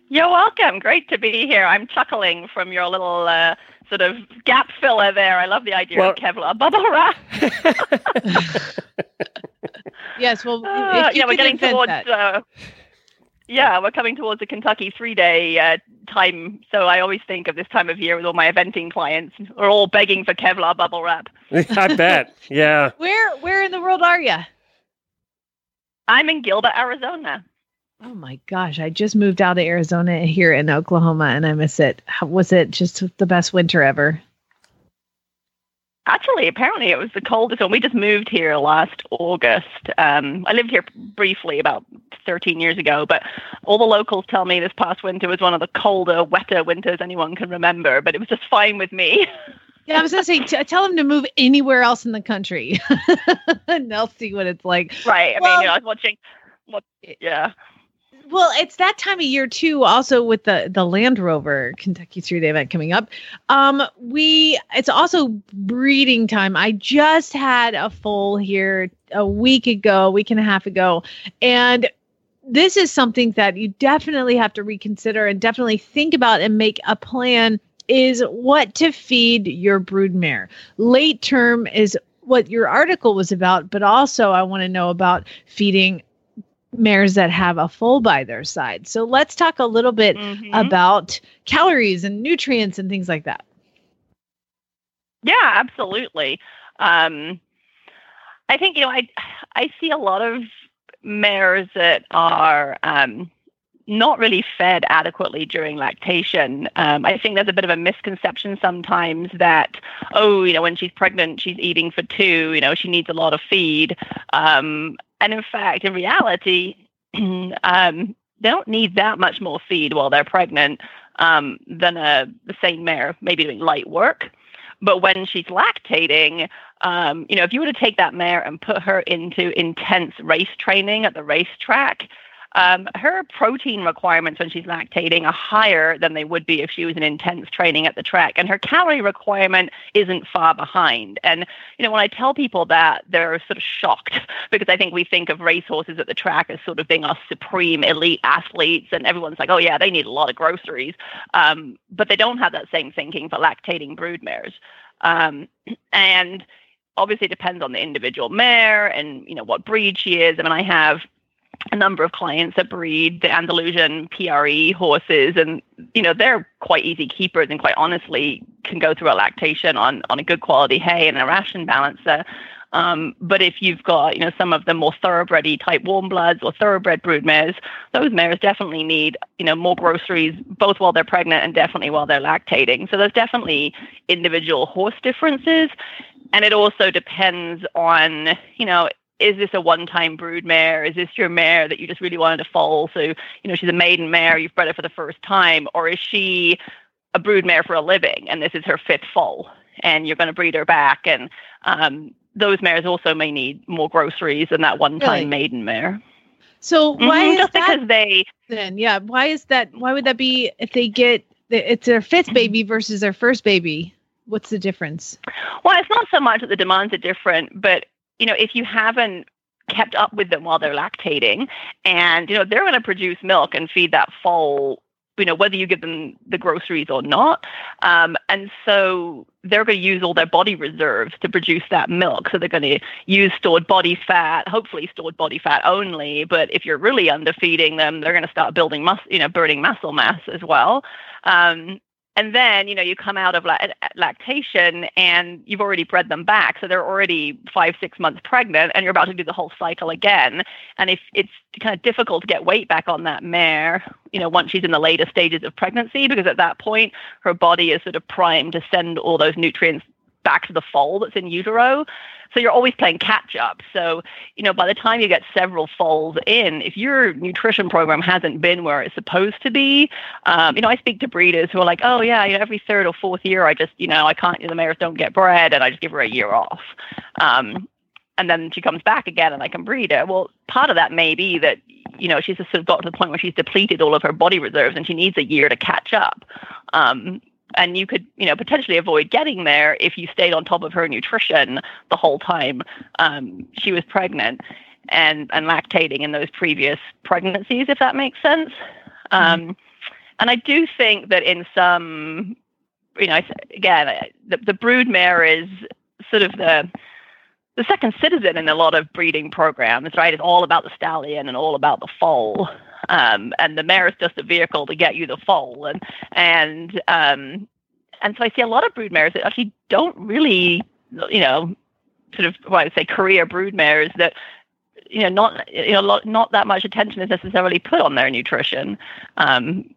You're welcome. Great to be here. I'm chuckling from your little uh, sort of gap filler there. I love the idea Well- of Kevlar bubble wrap. Yes, well, Uh, if you yeah, we're getting towards. that. Uh, yeah, we're coming towards the Kentucky three-day uh, time. So I always think of this time of year with all my eventing clients. We're all begging for Kevlar bubble wrap. I bet. Yeah. Where where in the world are you? I'm in Gilbert, Arizona. Oh my gosh, I just moved out of Arizona here in Oklahoma and I miss it. How, was it just the best winter ever? Actually, apparently it was the coldest one. We just moved here last August. Um, I lived here briefly about 13 years ago, but all the locals tell me this past winter was one of the colder, wetter winters anyone can remember, but it was just fine with me. Yeah, I was gonna say t- tell them to move anywhere else in the country, and they'll see what it's like. right. I Well- mean, you know, I was watching, what, yeah. Well, it's that time of year too. Also, with the the Land Rover Kentucky Three Day event coming up, um, we it's also breeding time. I just had a foal here a week ago, week and a half ago, and this is something that you definitely have to reconsider and definitely think about and make a plan. Is what to feed your broodmare. Late term is what your article was about, but also I want to know about feeding mares that have a foal by their side. So let's talk a little bit Mhm. about calories and nutrients and things like that. Yeah, absolutely. Um, I think you know I I see a lot of mares that are um, not really fed adequately during lactation. Um, I think there's a bit of a misconception sometimes that oh you know when she's pregnant she's eating for two you know she needs a lot of feed um, and in fact in reality um, they don't need that much more feed while they're pregnant um, than a the same mare maybe doing light work. But when she's lactating, um, you know, if you were to take that mare and put her into intense race training at the racetrack, um, her protein requirements when she's lactating are higher than they would be if she was in intense training at the track. And her calorie requirement isn't far behind. And, you know, when I tell people that, they're sort of shocked because I think we think of racehorses at the track as sort of being our supreme elite athletes. And everyone's like, oh, yeah, they need a lot of groceries. Um, but they don't have that same thinking for lactating broodmares. Um, and obviously it depends on the individual mare and you know what breed she is. I mean, I have a number of clients that breed the Andalusian PRE horses, and you know they're quite easy keepers, and quite honestly can go through a lactation on on a good quality hay and a ration balancer. Um, but if you've got, you know, some of the more thoroughbred type warm bloods or thoroughbred brood mares, those mares definitely need, you know, more groceries both while they're pregnant and definitely while they're lactating. So there's definitely individual horse differences. And it also depends on, you know, is this a one-time brood mare? Is this your mare that you just really wanted to foal? So, you know, she's a maiden mare, you've bred her for the first time, or is she a brood mare for a living and this is her fifth foal and you're going to breed her back? And um, those mares also may need more groceries than that one-time Really? maiden mare. So why Mhm, is just that because they then? Yeah, why is that? Why would that be if they get it's their fifth baby versus their first baby? What's the difference? Well, it's not so much that the demands are different, but you know, if you haven't kept up with them while they're lactating, and you know they're going to produce milk and feed that foal, you know, whether you give them the groceries or not, um, and so they're going to use all their body reserves to produce that milk. So they're going to use stored body fat, hopefully stored body fat only. But if you're really underfeeding them, they're going to start building mus, you know, burning muscle mass as well. Um, and then you know you come out of la- uh, lactation and you've already bred them back. So they're already five six months pregnant and you're about to do the whole cycle again. And if it's kind of difficult to get weight back on that mare you know once she's in the later stages of pregnancy because at that point her body is sort of primed to send all those nutrients back to the foal that's in utero so you're always playing catch up so you know by the time you get several foals in if your nutrition program hasn't been where it's supposed to be um, you know, I speak to breeders who are like, oh yeah, you know, every third or fourth year, I just, you know, I can't, the mares don't get bred, and I just give her a year off. Um, and then she comes back again, and I can breed her. Well, part of that may be that, you know, she's just sort of got to the point where she's depleted all of her body reserves, and she needs a year to catch up. Um, and you could you know potentially avoid getting there if you stayed on top of her nutrition the whole time um, she was pregnant and and lactating in those previous pregnancies if that makes sense um, and i do think that in some you know again the, the brood mare is sort of the the second citizen in a lot of breeding programs, right? It's all about the stallion and all about the foal. Um, and the mare is just a vehicle to get you the foal. And and um, and so I see a lot of brood mares that actually don't really, you know, sort of what I would say career brood mares that you know not you know not that much attention is necessarily put on their nutrition. Um,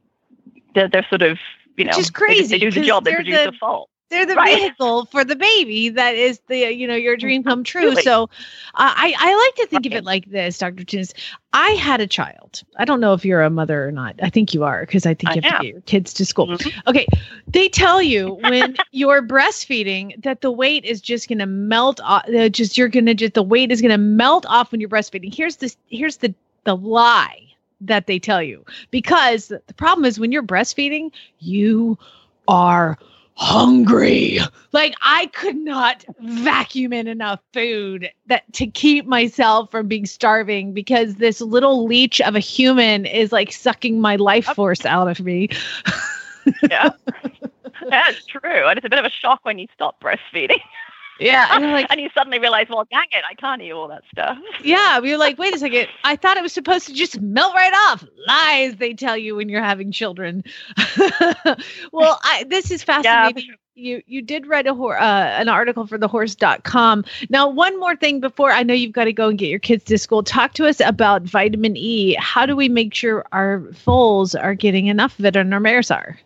they're, they're sort of you know Which is crazy. they, do the job they produce the- the foal. They're the Right. vehicle for the baby that is the you know your dream come true. Absolutely. So uh, I I like to think of it like this, Dr. Thunes. I had a child. I don't know if you're a mother or not. I think you are because I think I you have to get your kids to school. Mhm. Okay, they tell you when you're breastfeeding that the weight is just going to melt off. Uh, just you're going to just the weight is going to melt off when you're breastfeeding. Here's this. Here's the the lie that they tell you because the problem is when you're breastfeeding, you are hungry. Like I could not vacuum in enough food that to keep myself from being starving because this little leech of a human is like sucking my life force out of me. yeah. That's true. And it's a bit of a shock when you stop breastfeeding. Yeah, and like, and you suddenly realize, well, dang it, I can't eat all that stuff. yeah, we were like, wait a second. I thought it was supposed to just melt right off. Lies they tell you when you're having children. well, I, this is fascinating. You you did write a hor- uh, an article for thehorse.com. Now, one more thing before I know you've got to go and get your kids to school. Talk to us about vitamin E. How do we make sure our foals are getting enough of it and our mares are?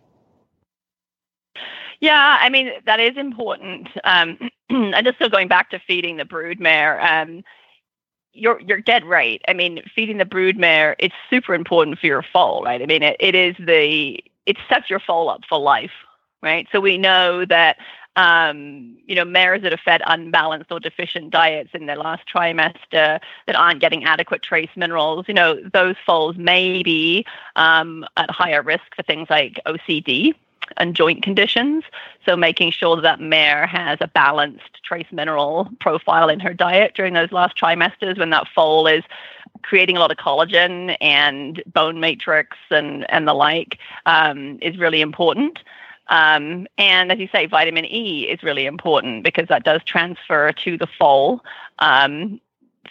Yeah, I mean that is important. Um, and just still going back to feeding the brood mare, um, you're you're dead right. I mean, feeding the brood mare, it's super important for your foal, right? I mean, it, it is the it sets your foal up for life, right? So we know that um, you know mares that are fed unbalanced or deficient diets in their last trimester that aren't getting adequate trace minerals, you know, those foals may be um, at higher risk for things like OCD and joint conditions. So making sure that mare has a balanced trace mineral profile in her diet during those last trimesters when that foal is creating a lot of collagen and bone matrix and, and the like um, is really important. Um, and as you say, vitamin E is really important because that does transfer to the foal um,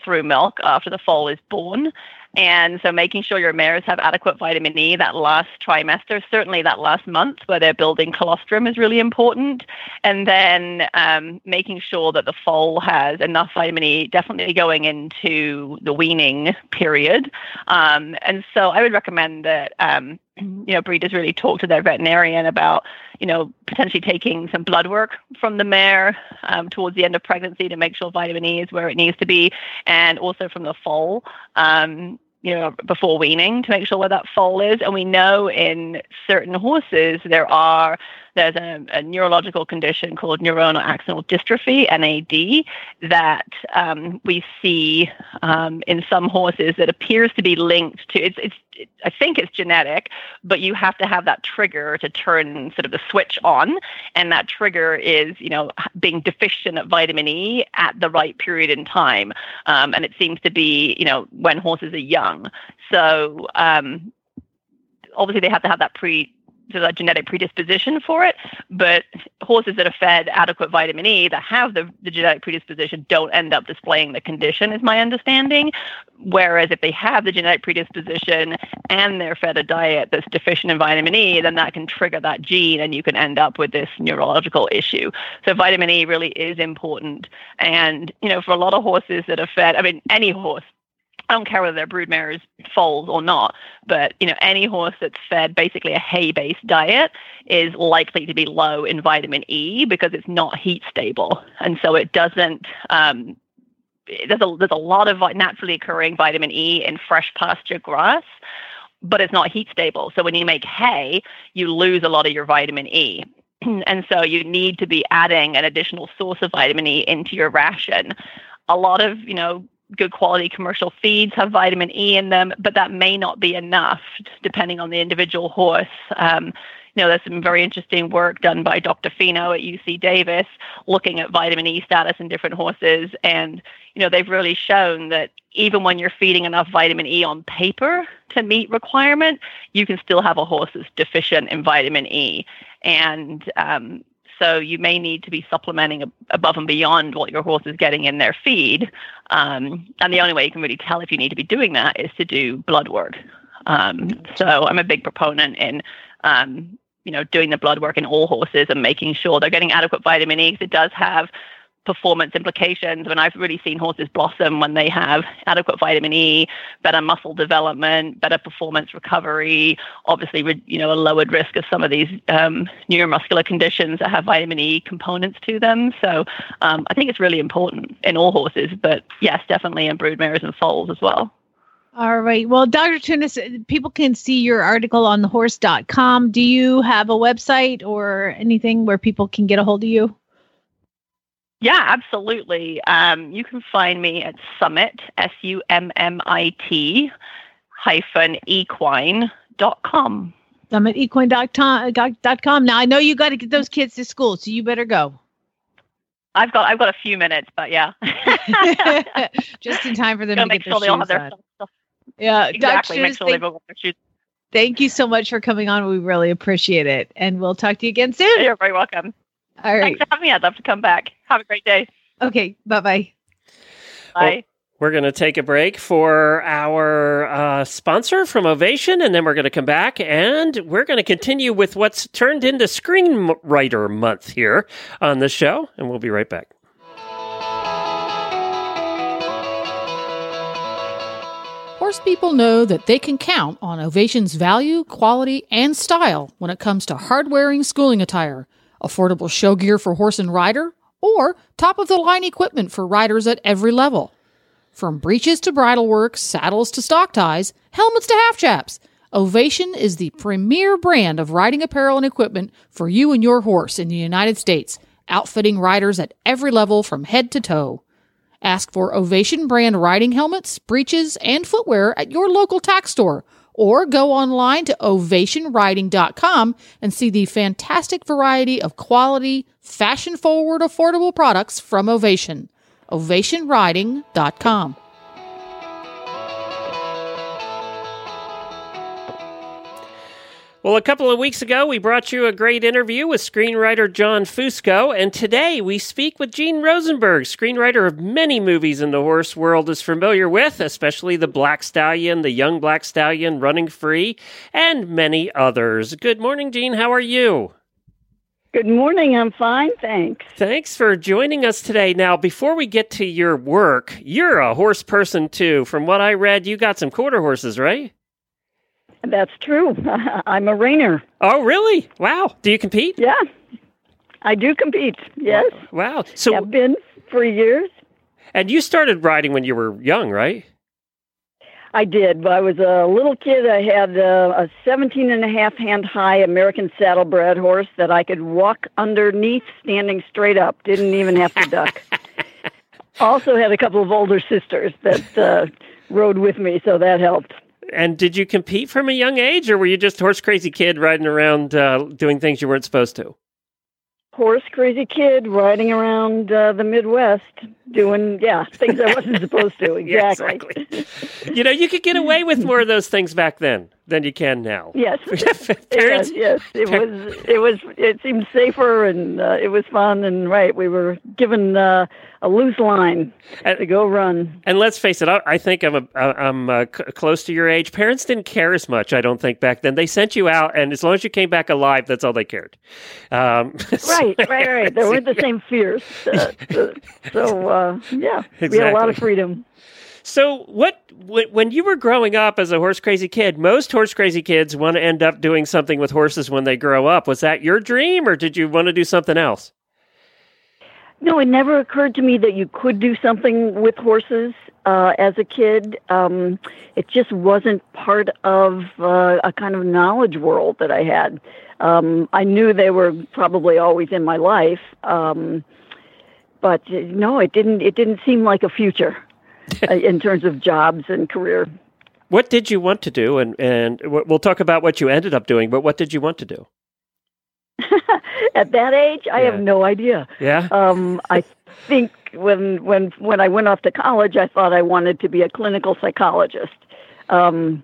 through milk after the foal is born. And so making sure your mares have adequate vitamin E that last trimester, certainly that last month where they're building colostrum is really important. And then um, making sure that the foal has enough vitamin E definitely going into the weaning period. Um, and so I would recommend that, um, you know, breeders really talk to their veterinarian about, you know, potentially taking some blood work from the mare um, towards the end of pregnancy to make sure vitamin E is where it needs to be, and also from the foal. Um, you know, before weaning to make sure where that foal is. And we know in certain horses there are there's a, a neurological condition called neuronal axonal dystrophy (NAD) that um, we see um, in some horses that appears to be linked to. It's, it's it, I think it's genetic, but you have to have that trigger to turn sort of the switch on, and that trigger is you know being deficient of vitamin E at the right period in time, um, and it seems to be you know when horses are young. So um, obviously they have to have that pre that genetic predisposition for it, but horses that are fed adequate vitamin E that have the, the genetic predisposition don't end up displaying the condition, is my understanding. Whereas if they have the genetic predisposition and they're fed a diet that's deficient in vitamin E, then that can trigger that gene and you can end up with this neurological issue. So vitamin E really is important. And, you know, for a lot of horses that are fed, I mean, any horse, I don't care whether they're brood mares, foals or not, but you know any horse that's fed basically a hay-based diet is likely to be low in vitamin E because it's not heat stable, and so it doesn't. Um, there's a there's a lot of naturally occurring vitamin E in fresh pasture grass, but it's not heat stable. So when you make hay, you lose a lot of your vitamin E. and so you need to be adding an additional source of vitamin E into your ration. A lot of, you know, good quality commercial feeds have vitamin E in them, but that may not be enough depending on the individual horse. Um, you know, there's some very interesting work done by Dr. Finno at UC Davis looking at vitamin E status in different horses. And, you know, they've really shown that even when you're feeding enough vitamin E on paper to meet requirement, you can still have a horse that's deficient in vitamin E. And um, so you may need to be supplementing above and beyond what your horse is getting in their feed. Um, and the only way you can really tell if you need to be doing that is to do blood work. Um, so I'm a big proponent in, um, you know, doing the blood work in all horses and making sure they're getting adequate vitamin E it does have performance implications. When I've really seen horses blossom when they have adequate vitamin E, better muscle development, better performance recovery, obviously, you know, a lowered risk of some of these um, neuromuscular conditions that have vitamin E components to them. So um, I think it's really important in all horses, but yes, definitely in broodmares and foals as well. All right. Well, Dr. Thunes, people can see your article on thehorse.com. Do you have a website or anything where people can get a hold of you? Yeah, absolutely. Um, you can find me at Summit, S U M M I T, hyphen equine.com. SummitEquine.com. Now, I know you got to get those kids to school, so you better go. I've got I've got a few minutes, but yeah. Just in time for them to make get sure their shoes their on. Yeah, exactly. Make sure thank, they've got their shoes. thank you so much for coming on. We really appreciate it. And we'll talk to you again soon. You're very welcome. All right. Thanks for having me. I'd love to come back. Have a great day. Okay. Bye-bye. Bye. We're going to take a break for our uh, sponsor from Ovation, and then we're going to come back and we're going to continue with what's turned into Screenwriter Month here on the show, and we'll be right back. Horse people know that they can count on Ovation's value, quality, and style when it comes to hard-wearing schooling attire, affordable show gear for horse and rider, or top-of-the-line equipment for riders at every level. From breeches to bridle work, saddles to stock ties, helmets to half chaps, Ovation is the premier brand of riding apparel and equipment for you and your horse in the United States, outfitting riders at every level from head to toe. Ask for Ovation brand riding helmets, breeches, and footwear at your local tack store or go online to ovationriding.com and see the fantastic variety of quality, fashion forward, affordable products from Ovation. ovationriding.com. Well, a couple of weeks ago, we brought you a great interview with screenwriter John Fusco, and today we speak with Jeanne Rosenberg, screenwriter of many movies in the horse world is familiar with, especially The Black Stallion, The Young Black Stallion, Running Free, and many others. Good morning, Gene. How are you? Good morning. I'm fine, thanks. Thanks for joining us today. Now, before we get to your work, you're a horse person too. From what I read, you got some quarter horses, right? That's true. I'm a reiner. Oh, really? Wow. Do you compete? Yeah, I do compete. Yes. Wow. So, I've been for years. and you started riding when you were young, right? I did. I was a little kid. I had a, a 17 and a half hand high American saddlebred horse that I could walk underneath standing straight up. Didn't even have to duck. also had a couple of older sisters that uh, rode with me, so that helped. And did you compete from a young age, or were you just a horse crazy kid riding around uh, doing things you weren't supposed to? Horse crazy kid riding around uh, the Midwest doing, yeah, things I wasn't supposed to. Yeah, Exactly. You know, you could get away with more of those things back then than you can now. Yes. Parents- yes, yes. It was. It was. It seemed safer, and uh, it was fun. And right, we were given uh, a loose line to go run. And let's face it, I, I think I'm a, I'm uh, c- close to your age. Parents didn't care as much, I don't think, back then. They sent you out, and as long as you came back alive, that's all they cared. Um, Right, right, right. There weren't the same fears. Uh, so, so uh, yeah, we had a lot of freedom. So, what when you were growing up as a horse crazy kid, most horse crazy kids want to end up doing something with horses when they grow up. Was that your dream, or did you want to do something else? No, it never occurred to me that you could do something with horses uh, as a kid. Um, it just wasn't part of uh, a kind of knowledge world that I had. Um, I knew they were probably always in my life, um, but uh, no, it didn't. It didn't seem like a future in terms of jobs and career. What did you want to do? And and we'll talk about what you ended up doing. But what did you want to do? At that age, I Yeah. have no idea. Yeah. Um, I think when when when I went off to college, I thought I wanted to be a clinical psychologist, um,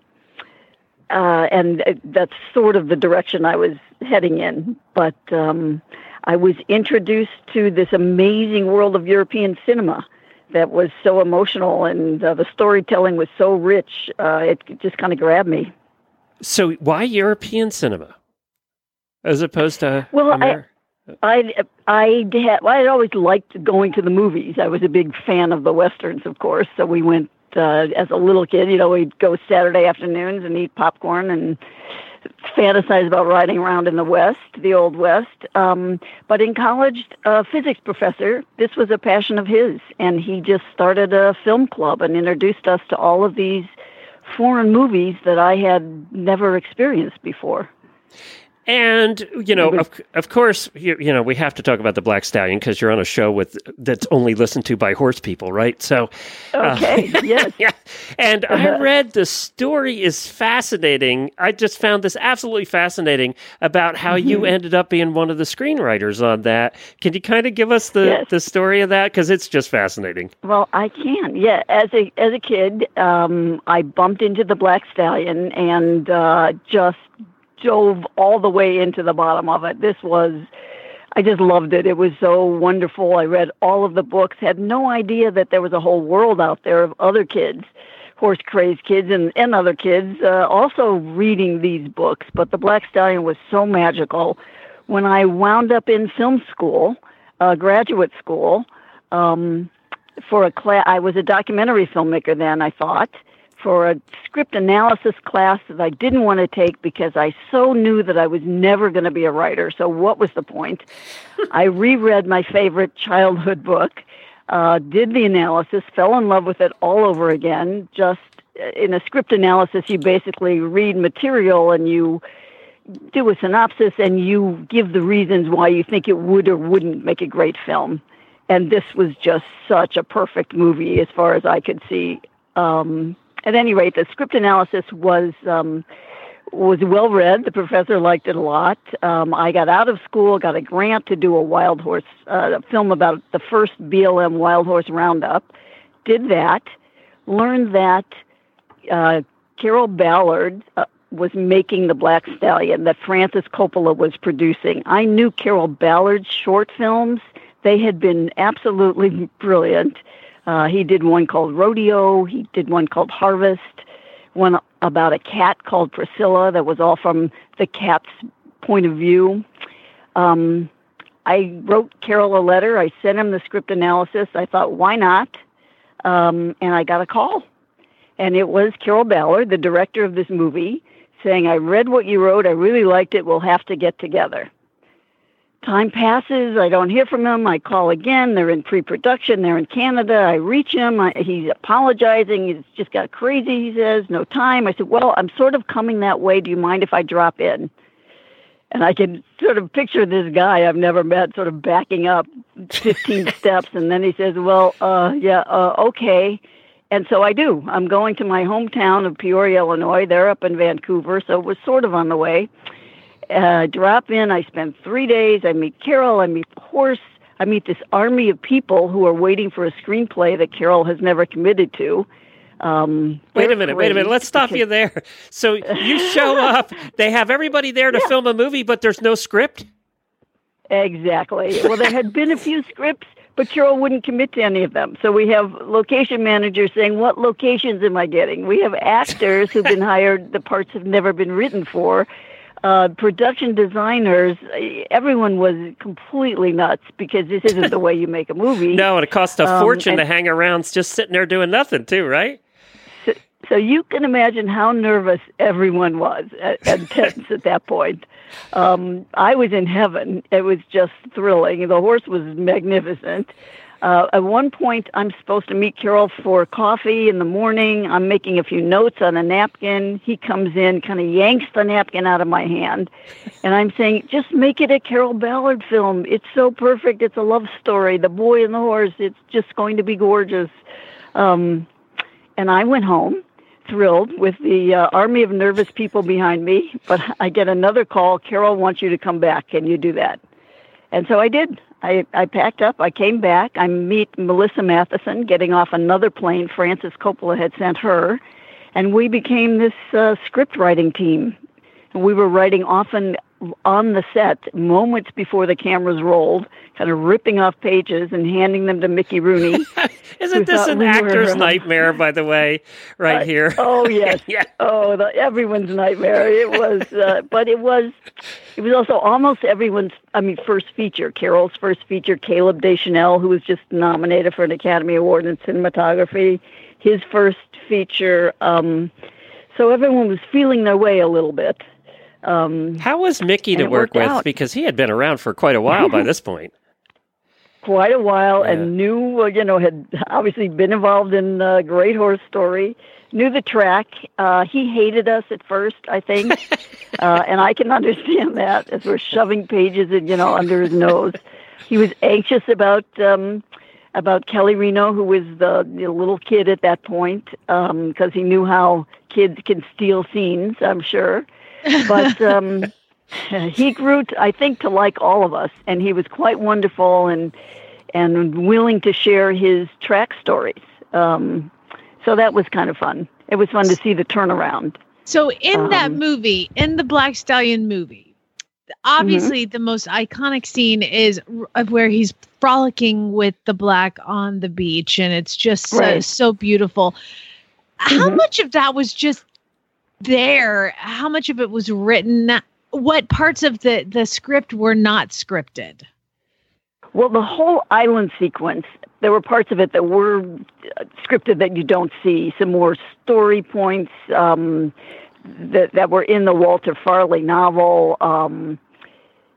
uh, and uh, that's sort of the direction I was heading in. But um, I was introduced to this amazing world of European cinema that was so emotional, and uh, the storytelling was so rich. Uh, it just kind of grabbed me. So why European cinema as opposed to Well, I- Amer- I I had well, I always liked going to the movies. I was a big fan of the westerns, of course. So we went uh, as a little kid. You know, we'd go Saturday afternoons and eat popcorn and fantasize about riding around in the West, the old West. Um, but in college, a physics professor, this was a passion of his, and he just started a film club and introduced us to all of these foreign movies that I had never experienced before. And you know, of, of course, you, you know, we have to talk about the Black Stallion because you're on a show with that's only listened to by horse people, right? So, uh, Okay, yes. yeah. And I read the story is fascinating. I just found this absolutely fascinating about how you Mhm. ended up being one of the screenwriters on that. Can you kind of give us the Yes. the story of that because it's just fascinating. Well, I can. Yeah, as a as a kid, um, I bumped into the Black Stallion and uh, just dove all the way into the bottom of it. This was, I just loved it. It was so wonderful. I read all of the books. Had no idea that there was a whole world out there of other kids, horse crazed kids, and and other kids uh, also reading these books. But the Black Stallion was so magical. When I wound up in film school, uh, graduate school. Um, for a class. I was a documentary filmmaker then, I thought, for a script analysis class that I didn't want to take because I so knew that I was never going to be a writer. So, what was the point? I reread my favorite childhood book, uh, did the analysis, fell in love with it all over again. Just uh, in a script analysis, you basically read material and you do a synopsis and you give the reasons why you think it would or wouldn't make a great film and this was just such a perfect movie as far as I could see. Um, at any rate, the script analysis was um, was well read. The professor liked it a lot. Um, I got out of school, got a grant to do a wild horse uh, film about the first BLM wild horse roundup. Did that. Learned that uh, Carroll Ballard. Uh, was making the Black Stallion that Francis Coppola was producing. I knew Carroll Ballard's short films they had been absolutely brilliant. Uh, he did one called Rodeo. He did one called Harvest. One about a cat called Priscilla that was all from the cat's point of view. Um, I wrote Carroll a letter. I sent him the script analysis. I thought, why not? Um, and I got a call. And it was Carroll Ballard, the director of this movie, saying, I read what you wrote. I really liked it. We'll have to get together time passes. I don't hear from him. I call again. They're in pre-production. They're in canada. I reach him. I, he's apologizing. He's just got crazy. He says no time. I said well i'm sort of coming that way. Do you mind if i drop in? And i can sort of picture this guy i've never met sort of backing up 15 steps. And then he says well uh yeah uh okay. And so i do. I'm going to my hometown of peoria illinois. They're up in vancouver. So it was sort of on the way uh, drop in. I spend three days. I meet Carroll. I meet the horse. I meet this army of people who are waiting for a screenplay that Carroll has never committed to. Um, Wait a minute, wait a minute. Let's stop you there. So you show up, they have everybody there to film a movie, but there's no script? Exactly. Well, there had been a few scripts, but Carroll wouldn't commit to any of them. So we have location managers saying, What locations am I getting? We have actors who've been hired, the parts have never been written for. Uh, production designers, everyone was completely nuts because this isn't the way you make a movie. No, and it costs a Um, fortune to hang around just sitting there doing nothing, too, right? So you can imagine how nervous everyone was at, and tense at that point. Um, I was in heaven. It was just thrilling. The horse was magnificent. Uh, at one point, I'm supposed to meet Carroll for coffee in the morning. I'm making a few notes on a napkin. He comes in, kind of yanks the napkin out of my hand. And I'm saying, just make it a Carroll Ballard film. It's so perfect. It's a love story. The boy and the horse. It's just going to be gorgeous. Um, and I went home thrilled with the uh, army of nervous people behind me. But I get another call Carroll wants you to come back. Can you do that? and so I did. I, I packed up. I came back. I meet Melissa Mathison getting off another plane Francis Coppola had sent her, and we became this uh, script writing team. We were writing often on the set moments before the cameras rolled, kind of ripping off pages and handing them to Mickey Rooney. Isn't this an we actor's nightmare, by the way, right Uh, here? Oh yes. Yeah. Oh, the, everyone's nightmare. It was, uh, but it was, it was also almost everyone's. I mean, first feature. Carroll's first feature. Caleb Deschanel, who was just nominated for an Academy Award in cinematography, his first feature. Um, so everyone was feeling their way a little bit. Um, How was Mickey to work with? out. Because he had been around for quite a while by this point. quite a while Yeah. and knew, uh, you know, had obviously been involved in uh, Great Horse Story, knew the track. Uh, he hated us at first, I think, uh, and I can understand that as we're shoving pages, in, you know, under his nose. He was anxious about um, about Kelly Reno, who was the, the little kid at that point, because he knew how kids can steal scenes. I'm sure, but. Um, he grew, to, I think, to like all of us, and he was quite wonderful and and willing to share his track stories. Um, so that was kind of fun. It was fun to see the turnaround. So in that Um, movie, in the Black Stallion movie, obviously the most iconic scene is of where he's frolicking with the black on the beach, and it's just so, Right. so beautiful. How Mhm. much of that was just there? How much of it was written? What parts of the the script were not scripted? Well, the whole island sequence, there were parts of it that were uh, scripted that you don't see. Some more story points um, that that were in the Walter Farley novel. Um,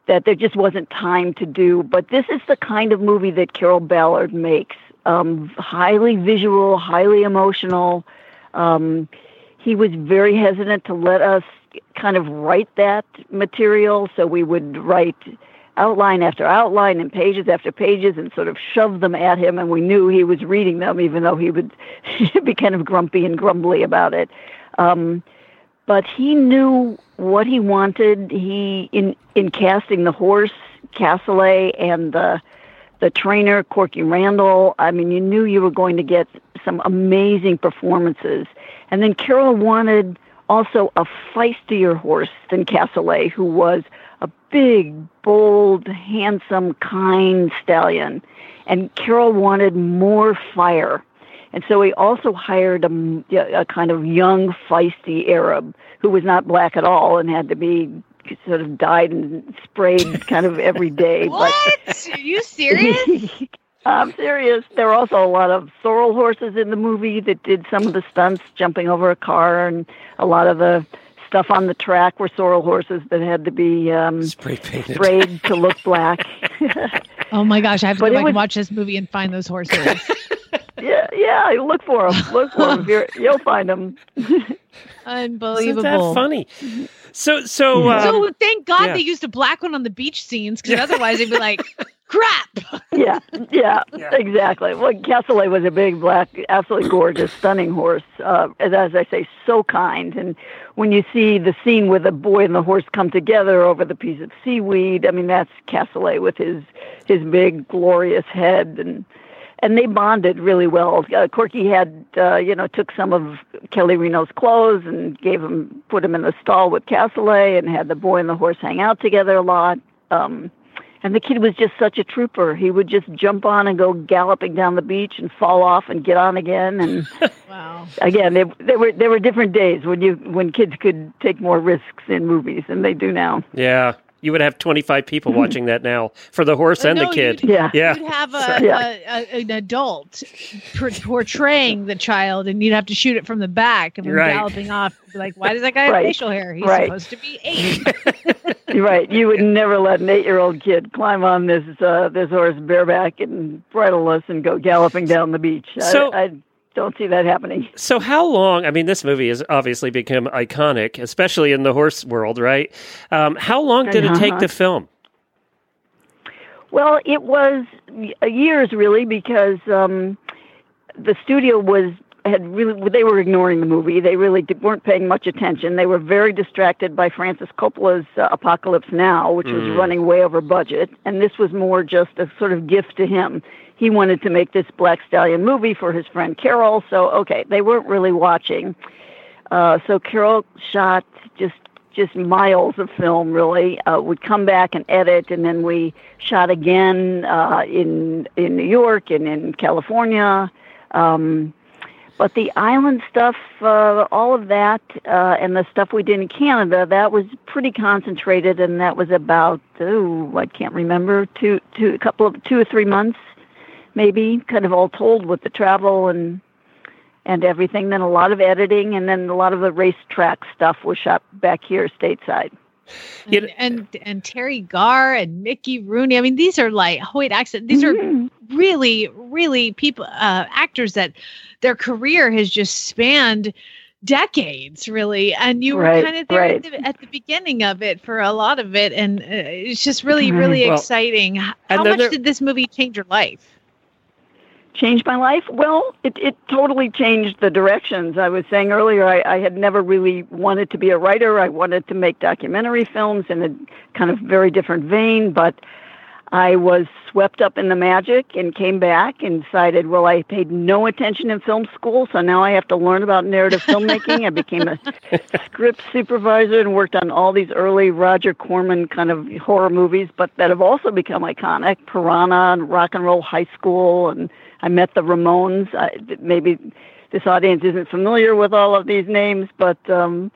that there just wasn't time to do. But this is the kind of movie that Carroll Ballard makes. Um, highly visual, highly emotional. Um, he was very hesitant to let us kind of write that material, so we would write outline after outline and pages after pages and sort of shove them at him and we knew he was reading them even though he would be kind of grumpy and grumbly about it. Um, but he knew what he wanted. He in in casting the horse Cass Olé and the the trainer Corky Randall I mean you knew you were going to get some amazing performances and then Carroll wanted also a feistier horse than Cass Olé who was a big, bold, handsome, kind stallion. And Carroll wanted more fire. And so he also hired a, a kind of young, feisty Arab who was not black at all and had to be sort of dyed and sprayed kind of every day. What? Are you serious? I'm serious. There were also a lot of sorrel horses in the movie that did some of the stunts, jumping over a car, and a lot of the stuff on the track were sorrel horses that had to be um, Spray painted. sprayed to look black. Oh my gosh, I have to But go back was- and watch this movie and find those horses. yeah, yeah. Look for them. Look for them. You're, you'll find them. Unbelievable. Isn't that funny? So, so, um, so thank God yeah. they used a black one on the beach scenes because otherwise they'd be like, crap. yeah, yeah, exactly. Well, Cass Olé was a big, black, absolutely gorgeous, stunning horse. Uh, and as I say, so kind. And when you see the scene where the boy and the horse come together over the piece of seaweed, I mean, that's Cass Olé with his his big, glorious head and. And they bonded really well. Uh, Corky had, uh, you know, took some of Kelly Reno's clothes and gave him, put him in the stall with Cass Olé, and had the boy and the horse hang out together a lot. Um, and the kid was just such a trooper. He would just jump on and go galloping down the beach and fall off and get on again. And Wow. again, they, they were there were different days when you when kids could take more risks in movies than they do now. yeah, you would have 25 people watching that now for the horse and No, the kid. you'd- Yeah. Yeah. You'd have a, Yeah. a, a, an adult por- portraying the child, and you'd have to shoot it from the back and then Right. galloping off. Like, why does that guy have facial hair? He's Right. supposed to be eight. You're right. You would never let an eight-year-old kid climb on this uh, this horse bareback and bridleless and go galloping down the beach. So- I, I don't see that happening. So, how long? I mean, this movie has obviously become iconic, especially in the horse world, right? Um, how long did it take Uh-huh. to film? Well, it was years really because um, the studio was had really they were ignoring the movie. They really did, weren't paying much attention. They were very distracted by Francis Coppola's uh, Apocalypse Now, which was Mm. running way over budget, and this was more just a sort of gift to him. He wanted to make this Black Stallion movie for his friend Carroll, so okay, they weren't really watching. Uh, so Carroll shot just just miles of film. Really, uh, would come back and edit, and then we shot again uh, in in New York and in California. Um, but the island stuff, uh, all of that, uh, and the stuff we did in Canada, that was pretty concentrated, and that was about oh, I can't remember two two a couple of two or three months, maybe, kind of all told with the travel and and everything. Then a lot of editing, and then a lot of the racetrack stuff was shot back here stateside. and, and and Teri Garr and Mickey Rooney. I mean, these are like Hoyt Axton. These Mm-hmm. are really, really people, uh, actors that their career has just spanned decades, really. And you Right, were kind of there right. at, the, at the beginning of it for a lot of it, and uh, it's just really, really Well, exciting. How much there- did this movie change your life? Changed my life? Well, it, it totally changed the directions. I was saying earlier, I, I had never really wanted to be a writer. I wanted to make documentary films in a kind of very different vein, but I was swept up in the magic and came back and decided, well, I paid no attention in film school, so now I have to learn about narrative filmmaking. I became a script supervisor and worked on all these early Roger Corman kind of horror movies, but that have also become iconic Piranha and Rock and Roll High School. And I met the Ramones. I, maybe this audience isn't familiar with all of these names, but. Um,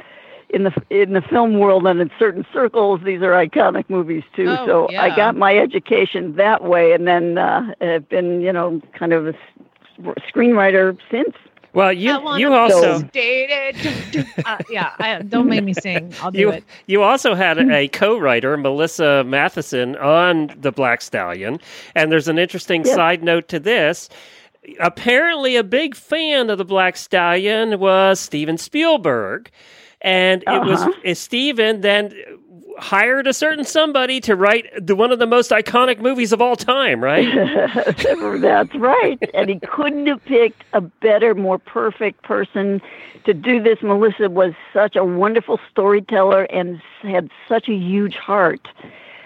in the in the film world and in certain circles, these are iconic movies too. Oh, so I got my education that way, and then uh, have been you know kind of a screenwriter since. Well, you I you also dated. uh, yeah, I, don't make me sing. I'll do you it. you also had a co-writer, Melissa Mathison, on the Black Stallion, and there's an interesting Yes. side note to this. Apparently, a big fan of the Black Stallion was Steven Spielberg, and it was Uh-huh. uh, Steven then hired a certain somebody to write the, one of the most iconic movies of all time, right? That's right. And he couldn't have picked a better, more perfect person to do this. Melissa was such a wonderful storyteller and had such a huge heart.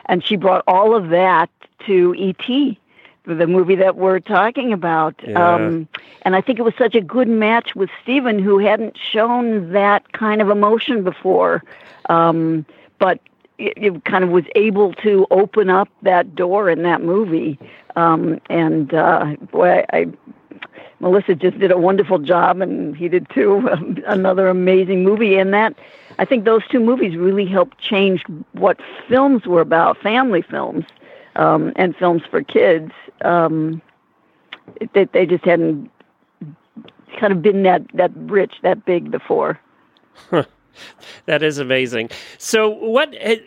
And she brought all of that to E.T., the movie that we're talking about. Yeah. Um, and I think it was such a good match with Steven, who hadn't shown that kind of emotion before. Um, but it, kind of was able to open up that door in that movie. Um, and uh, boy, I, Melissa just did a wonderful job, and he did too. Another amazing movie, and that I think those two movies really helped change what films were about, family films, um, and films for kids. Um, they, they just hadn't kind of been that that rich, that big before. that is amazing. So, what eh,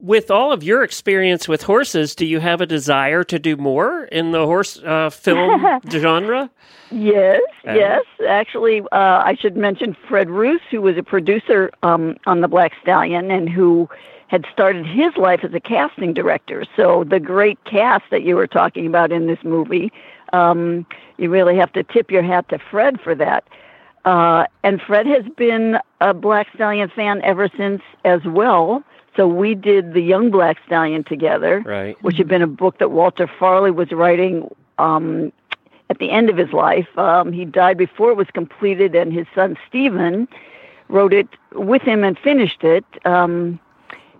with all of your experience with horses, do you have a desire to do more in the horse uh, film genre? Yes, Uh, yes. Actually, uh, I should mention Fred Roos, who was a producer um, on The Black Stallion and who had started his life as a casting director. So the great cast that you were talking about in this movie, um, you really have to tip your hat to Fred for that. Uh, and Fred has been a Black Stallion fan ever since as well. So we did The Young Black Stallion together Right. which had been a book that Walter Farley was writing um, at the end of his life. Um, he died before it was completed, and his son Stephen wrote it with him and finished it. Um,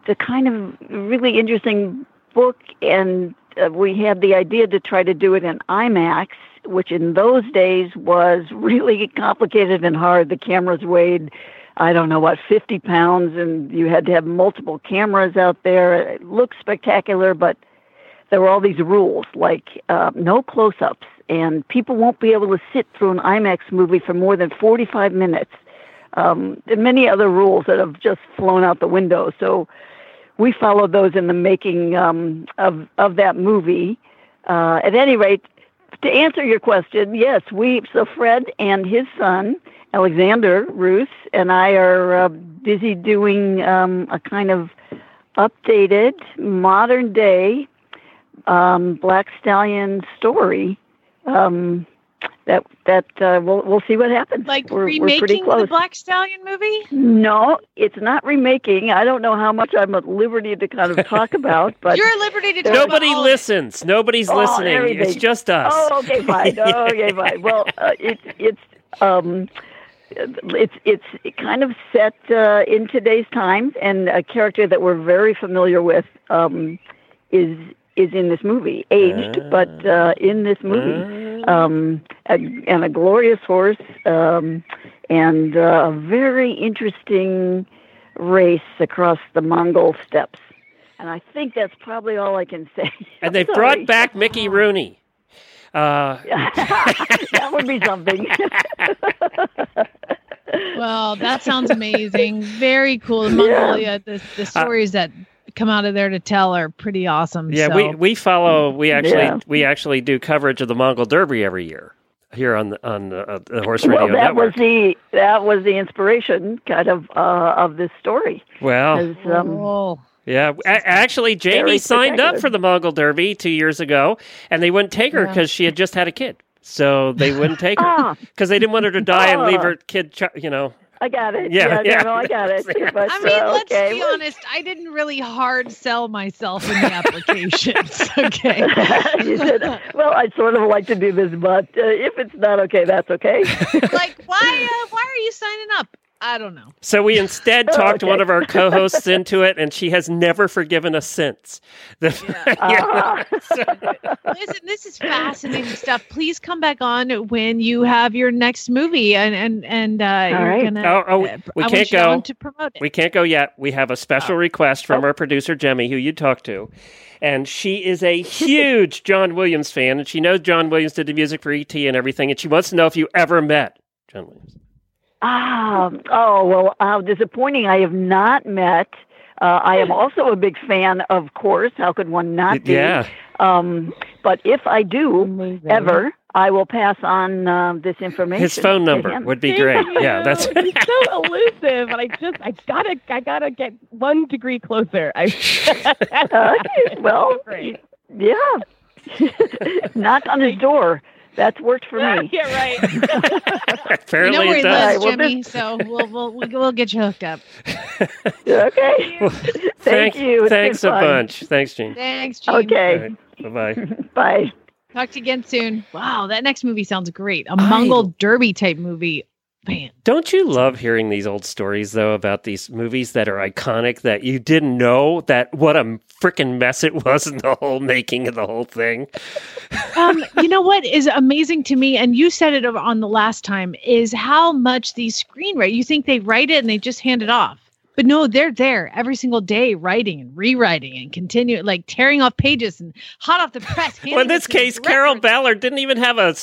it's a kind of really interesting book, and uh, we had the idea to try to do it in IMAX, which in those days was really complicated and hard. The cameras weighed I don't know what, 50 pounds, and you had to have multiple cameras out there. It looked spectacular, but there were all these rules like uh, no close ups, and people won't be able to sit through an IMAX movie for more than 45 minutes. Um, and many other rules that have just flown out the window. So we followed those in the making um, of, of that movie. Uh, at any rate, to answer your question, yes, we, so Fred and his son, Alexander Roos, and I are uh, busy doing um, a kind of updated, modern day um, Black Stallion story. Um, that that uh, we'll we'll see what happens. Like we're, we're pretty remaking close. the Black Stallion movie? No, it's not remaking. I don't know how much I'm at liberty to kind of talk about, but You're at liberty to talk Nobody about all listens. Nobody's Oh, listening. It's just us. Oh, okay, fine. Oh, okay, fine. Well, uh, it's it's um, it's it's kind of set uh, in today's times, and a character that we're very familiar with um, is is in this movie, aged, but uh, in this movie, um, a, and a glorious horse, um, and uh, a very interesting race across the Mongol steppes. And I think that's probably all I can say. and they've brought back Mickey Rooney. Uh, that would be something. Well, that sounds amazing. Very cool. The Mongolia, the, the stories that come out of there to tell are pretty awesome. yeah, so. we we follow. We actually Yeah. we actually do coverage of the Mongol Derby every year here on the on the, uh, the Horse well, that Network. was the that was the inspiration, kind of, uh, of this story. Well, um, Oh, yeah. A- actually, Jamie signed up for the Mongol Derby two years ago, and they wouldn't take her Yeah. because she had just had a kid. So they wouldn't take her ah, because they didn't want her to die and leave Ah. her kid. You know. I got it. Yeah, Yeah, yeah. no, I got it. But, I mean, uh, let's okay. be honest. I didn't really hard sell myself in the applications. okay. you said, well, I'd sort of like to do this, but uh, if it's not okay, that's okay. like, why? Uh, why are you signing up? I don't know. So we instead talked Okay. one of our co-hosts into it, and she has never forgiven us since. The- Ah. Listen, this is fascinating stuff. Please come back on when you have your next movie, and and and uh, you're right. gonna. Oh, oh, uh, we I can't go. to promote it. We can't go yet. We have a special request Oh. from our producer Jemmy, who you talked to, and she is a huge John Williams fan, and she knows John Williams did the music for ET and everything, and she wants to know if you ever met John Williams. Ah, oh well, how disappointing! I have not met. Uh, I am also a big fan, of course. How could one not be? Yeah, Um, but if I do Amazing. ever, I will pass on uh, this information. his phone number would be Thank great. you. Yeah, that's He's so elusive, and I just I gotta I gotta get one degree closer. I Okay, well, yeah. Knock on his door. That's worked for me. yeah, right. You apparently know where it does. lives, Well, this- Jimmy. So we'll we'll we'll, we'll get you hooked up. Okay. Thank you. It's Thanks a fun. bunch. Thanks, Jeanne. Thanks, Jeanne. Okay. Bye bye. Bye. Talk to you again soon. Wow, that next movie sounds great. A Mongol Derby type movie. Man, Don't you love hearing these old stories though about these movies that are iconic that you didn't know that what a freaking mess it was in the whole making of the whole thing? um, you know what is amazing to me, and you said it on the last time, is how much these screenwriters. You think they write it and they just hand it off, but no, they're there every single day writing and rewriting and continue like tearing off pages and hot off the press. Well, in this case, Carroll. Ballard didn't even have a,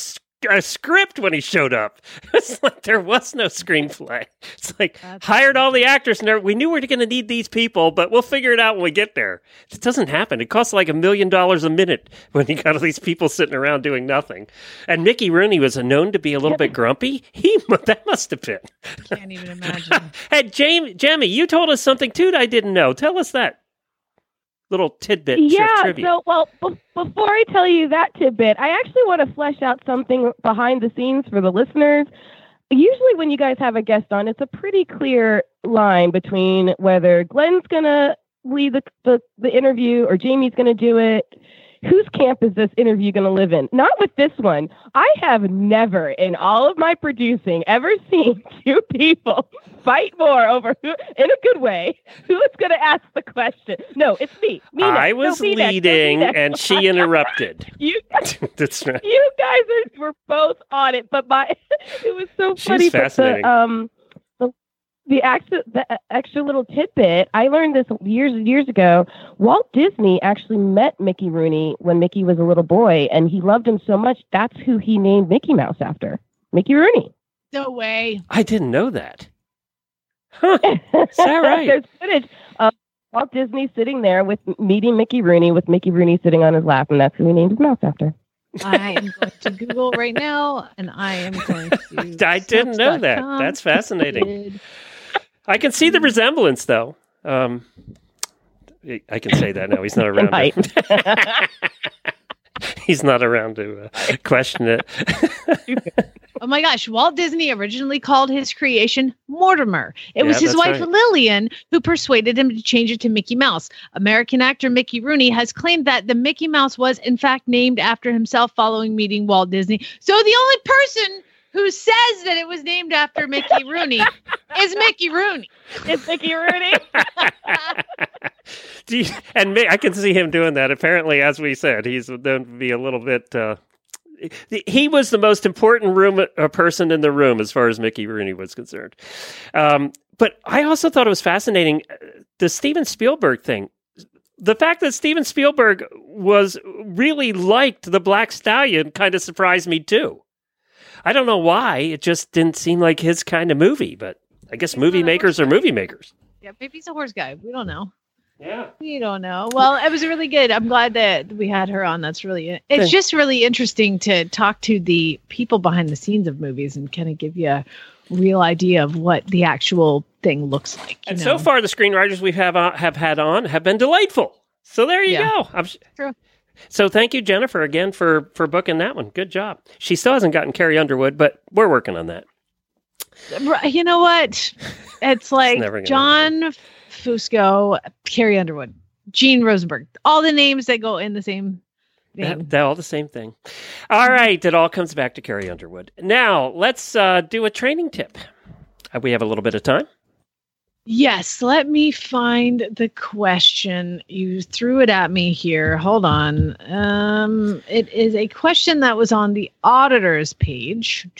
a script when he showed up. It's like there was no screenplay. It's like That's hired all the actors and we knew we were going to need these people, but we'll figure it out when we get there. It doesn't happen. It costs like a million dollars a minute when you got all these people sitting around doing nothing. And Mickey Rooney was known to be a little bit grumpy. He that must have been. I Can't even imagine. Hey, Jamie, Jamie, you told us something too that I didn't know. Tell us that little tidbit. yeah. So, well, be- before I tell you that tidbit, I actually want to flesh out something behind the scenes for the listeners. Usually, when you guys have a guest on, it's a pretty clear line between whether Glenn's gonna lead the the, the interview or Jamie's gonna do it. Whose camp is this interview going to live in? Not with this one. I have never, in all of my producing, ever seen two people fight more over who, in a good way, who is going to ask the question. No, it's me. me I next. Was. No, me leading and she interrupted. You, That's right. you guys are, were both on it, but my it was so funny. but fascinating. The, um, the extra the extra little tidbit. I learned this years and years ago. Walt Disney actually met Mickey Rooney when Mickey was a little boy, and he loved him so much. That's who he named Mickey Mouse after. Mickey Rooney. No way. I didn't know that. Huh. that right? There's footage of Walt Disney sitting there with meeting Mickey Rooney, with Mickey Rooney sitting on his lap, and that's who he named his mouse after. I am going to Google right now, and I am going to. I didn't know that. Snopes.com. That's fascinating. I can see the resemblance, though. Um, I can say that now. He's not around. Right. He's not around to uh, question it. Oh my gosh, Walt Disney originally called his creation Mortimer. It was Yeah, his wife right. Lillian who persuaded him to change it to Mickey Mouse. American actor Mickey Rooney has claimed that the Mickey Mouse was in fact named after himself following meeting Walt Disney. So the only person who says that it was named after Mickey Rooney is Mickey Rooney. It's Mickey Rooney. Do you- and me, I can see him doing that. Apparently, as we said, he's known to be a little bit. Uh, he was the most important room uh, person in the room as far as Mickey Rooney was concerned. Um, but I also thought it was fascinating uh, the Steven Spielberg thing. The fact that Steven Spielberg was really liked the Black Stallion kind of surprised me too. I don't know why; it just didn't seem like his kind of movie. But I guess movie makers are movie makers. Yeah, maybe he's a horse guy. We don't know. Yeah. We don't know. Well, it was really good. I'm glad that we had her on. That's really it's Thanks. just really interesting to talk to the people behind the scenes of movies and kind of give you a real idea of what the actual thing looks like. you And know? so far, the screenwriters we have uh, have had on have been delightful. So there you Yeah. go. I'm, True. So thank you, Jennifer, again for for booking that one. Good job. She still hasn't gotten Carrie Underwood, but we're working on that. You know what? It's like gonna John Fusco, Carrie Underwood, Jeanne Rosenberg, all the names that go in the same name. That, all the same thing. All right, it all comes back to Carrie Underwood. Now let's uh, do a training tip. Uh, we have a little bit of time. Yes, let me find the question. You threw it at me here. Hold on. Um, it is a question that was on the auditor's page.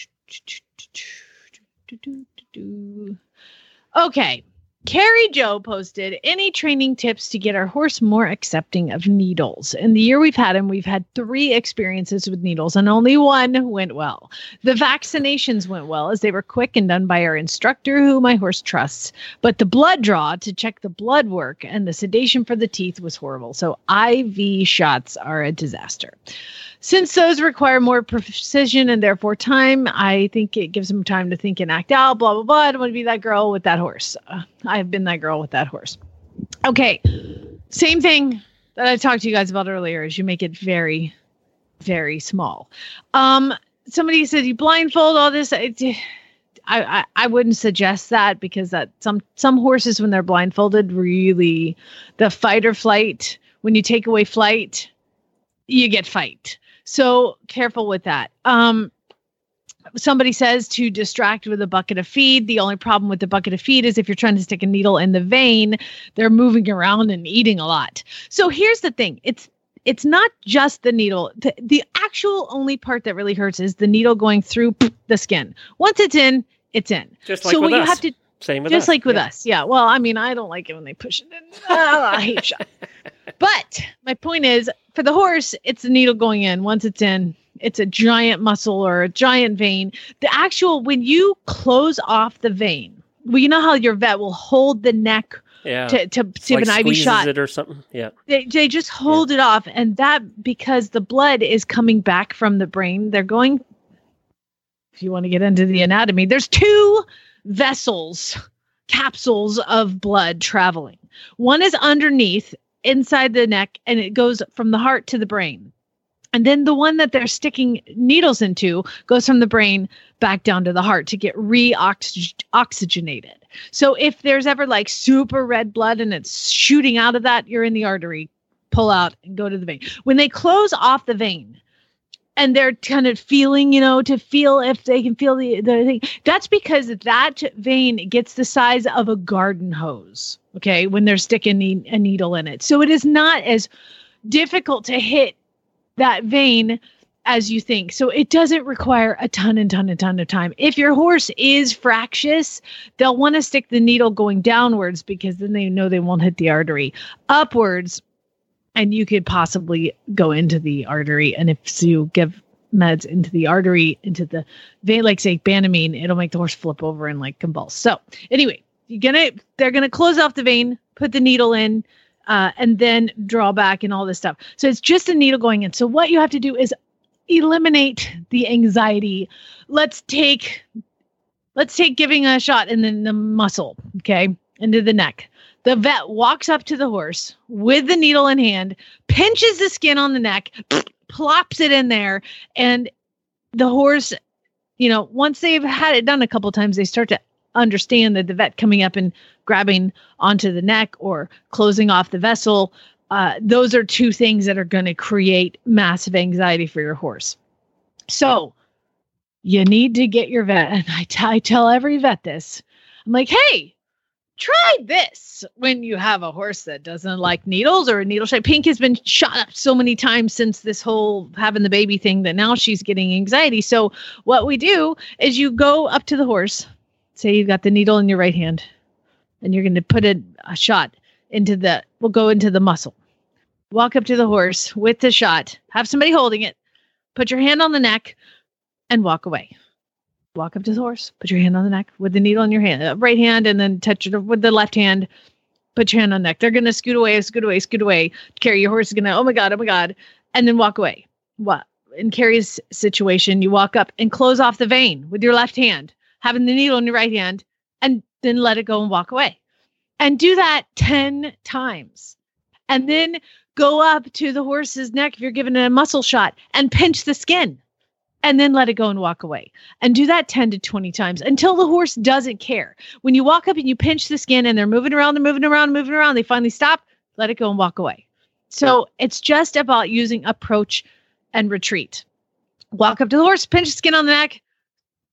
Okay. Carrie Joe posted any training tips to get our horse more accepting of needles. In the year we've had him, we've had three experiences with needles, and only one went well. The vaccinations went well as they were quick and done by our instructor, who my horse trusts. But the blood draw to check the blood work and the sedation for the teeth was horrible. So IV shots are a disaster. Since those require more precision and therefore time, I think it gives them time to think and act out. Blah blah blah. I don't want to be that girl with that horse. Uh, I have been that girl with that horse. Okay, same thing that I talked to you guys about earlier. Is you make it very, very small. Um, somebody said you blindfold all this. I, I, I wouldn't suggest that because that some some horses when they're blindfolded really the fight or flight when you take away flight you get fight so careful with that. Um somebody says to distract with a bucket of feed. The only problem with the bucket of feed is if you're trying to stick a needle in the vein they're moving around and eating a lot. So here's the thing. It's it's not just the needle. The, the actual only part that really hurts is the needle going through the skin. Once it's in it's in. Just like so with what you us. have to Same with just us. like with Yeah. us. Yeah. Well i mean i don't like it when they push it in. Ah, i hate shots but my point is for the horse it's the needle going in once it's in it's a giant muscle or a giant vein the actual when you close off the vein well you know how your vet will hold the neck Yeah. to, to, like an IV shot it or something. Yeah. they, they just hold it off and that because the blood is coming back from the brain they're going if you want to get into the anatomy there's two vessels capsules of blood traveling one is underneath inside the neck and it goes from the heart to the brain and then the one that they're sticking needles into goes from the brain back down to the heart to get re-oxygenated. So if there's ever like super red blood and it's shooting out of that, you're in the artery. Pull out and go to the vein. When they close off the vein and they're kind of feeling, you know, to feel if they can feel the, the thing, that's because that vein gets the size of a garden hose. Okay. When they're sticking a needle in it. So it is not as difficult to hit that vein as you think. So it doesn't require a ton and ton and ton of time. If your horse is fractious, they'll want to stick the needle going downwards because then they know they won't hit the artery. Upwards, and you could possibly go into the artery. And if you give meds into the artery, into the vein, like say Banamine, it'll make the horse flip over and like convulse. So anyway, you're gonna they're gonna close off the vein, put the needle in, uh, and then draw back and all this stuff. So it's just a needle going in. So what you have to do is eliminate the anxiety. Let's take let's take giving a shot in the, the muscle, okay, into the neck. The vet walks up to the horse with the needle in hand, pinches the skin on the neck, plops it in there, and the horse, you know, once they've had it done a couple times, they start to understand that the vet coming up and grabbing onto the neck or closing off the vessel. Uh, those are two things that are going to create massive anxiety for your horse. So you need to get your vet. And I, t- I tell every vet this. I'm like, hey, try this when you have a horse that doesn't like needles or a needle shape. Pink has been shot up so many times since this whole having the baby thing that now she's getting anxiety. So what we do is you go up to the horse, say you've got the needle in your right hand, and you're going to put a, a shot into the, we'll go into the muscle. Walk up to the horse with the shot, have somebody holding it, put your hand on the neck, and walk away. Walk up to the horse, put your hand on the neck with the needle in your hand, uh, right hand, and then touch it with the left hand. Put your hand on the neck. They're gonna scoot away, scoot away, scoot away. Carrie your horse is gonna, oh my god, oh my god, and then walk away. What in Carrie's situation, you walk up and close off the vein with your left hand, having the needle in your right hand, and then let it go and walk away. And do that 10 times. And then go up to the horse's neck if you're giving it a muscle shot and pinch the skin and then let it go and walk away. And do that 10 to 20 times until the horse doesn't care. When you walk up and you pinch the skin and they're moving around, they're moving around, moving around, they finally stop, let it go and walk away. So it's just about using approach and retreat. Walk up to the horse, pinch the skin on the neck,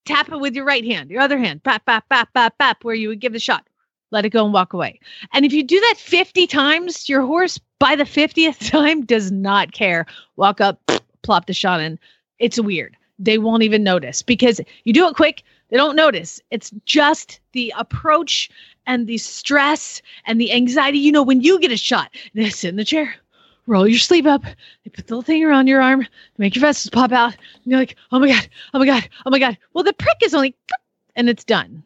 tap it with your right hand, your other hand, bap, bap, bap, bap, bap, where you would give the shot. Let it go and walk away. And if you do that 50 times, your horse by the 50th time does not care. Walk up, plop the shot in. It's weird. They won't even notice because you do it quick, they don't notice. It's just the approach and the stress and the anxiety. You know, when you get a shot, sit in the chair, roll your sleeve up, they put the little thing around your arm, make your vessels pop out. And you're like, oh my God, oh my God, oh my God. Well, the prick is only, and it's done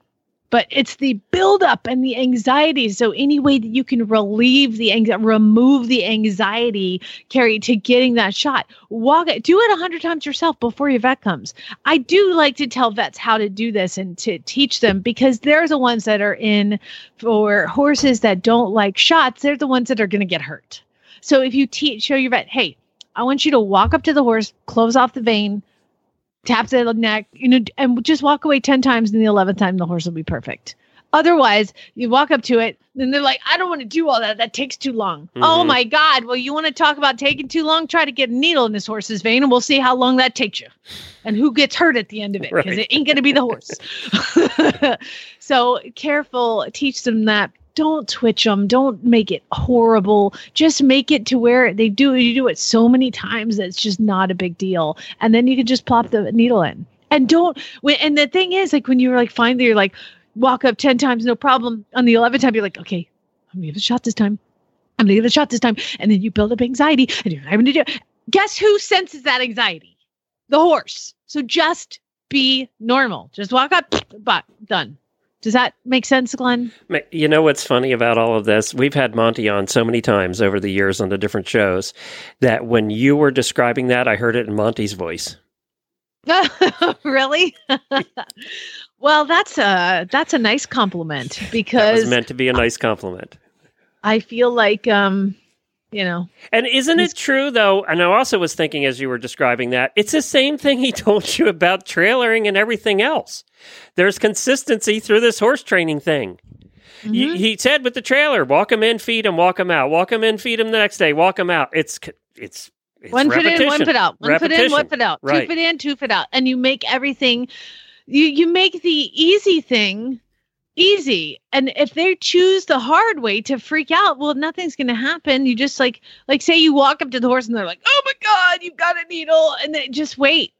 but it's the buildup and the anxiety. So any way that you can relieve the anxiety, remove the anxiety, Carrie, to getting that shot, walk it, do it a hundred times yourself before your vet comes. I do like to tell vets how to do this and to teach them because they're the ones that are in for horses that don't like shots. They're the ones that are going to get hurt. So if you teach, show your vet, hey, I want you to walk up to the horse, close off the vein, tap the neck, you know, and just walk away 10 times, and the 11th time the horse will be perfect. Otherwise, you walk up to it, and they're like, I don't want to do all that. That takes too long. Mm-hmm. Oh my God. Well, you want to talk about taking too long? Try to get a needle in this horse's vein, and we'll see how long that takes you and who gets hurt at the end of it because Right. it ain't going to be the horse. so careful, teach them that. Don't twitch them. Don't make it horrible. Just make it to where they do. You do it so many times that it's just not a big deal, and then you can just plop the needle in. And don't. And the thing is, like when you're like finally, you're like walk up ten times, no problem. On the eleventh time, you're like, okay, I'm gonna give it a shot this time. I'm gonna give it a shot this time, and then you build up anxiety, and you're having to do. Guess who senses that anxiety? The horse. So just be normal. Just walk up, but done. Does that make sense, Glenn? You know what's funny about all of this? We've had Monty on so many times over the years on the different shows that when you were describing that, I heard it in Monty's voice. really? well, that's a that's a nice compliment because That was meant to be a nice compliment. I feel like um, you know, And isn't it true though? And I also was thinking as you were describing that, it's the same thing he told you about trailering and everything else. There's consistency through this horse training thing. Mm-hmm. He, he said with the trailer, walk him in, feed him, walk him out, walk him in, feed him the next day, walk him out. It's it's, it's one foot in, one repetition. foot out. One foot in, one Repetition. foot out. Two Right. foot in, two foot out. And you make everything you you make the easy thing easy. And if they choose the hard way to freak out, well, nothing's gonna happen. You just like like say you walk up to the horse and they're like, Oh my god, you've got a needle, and then just wait.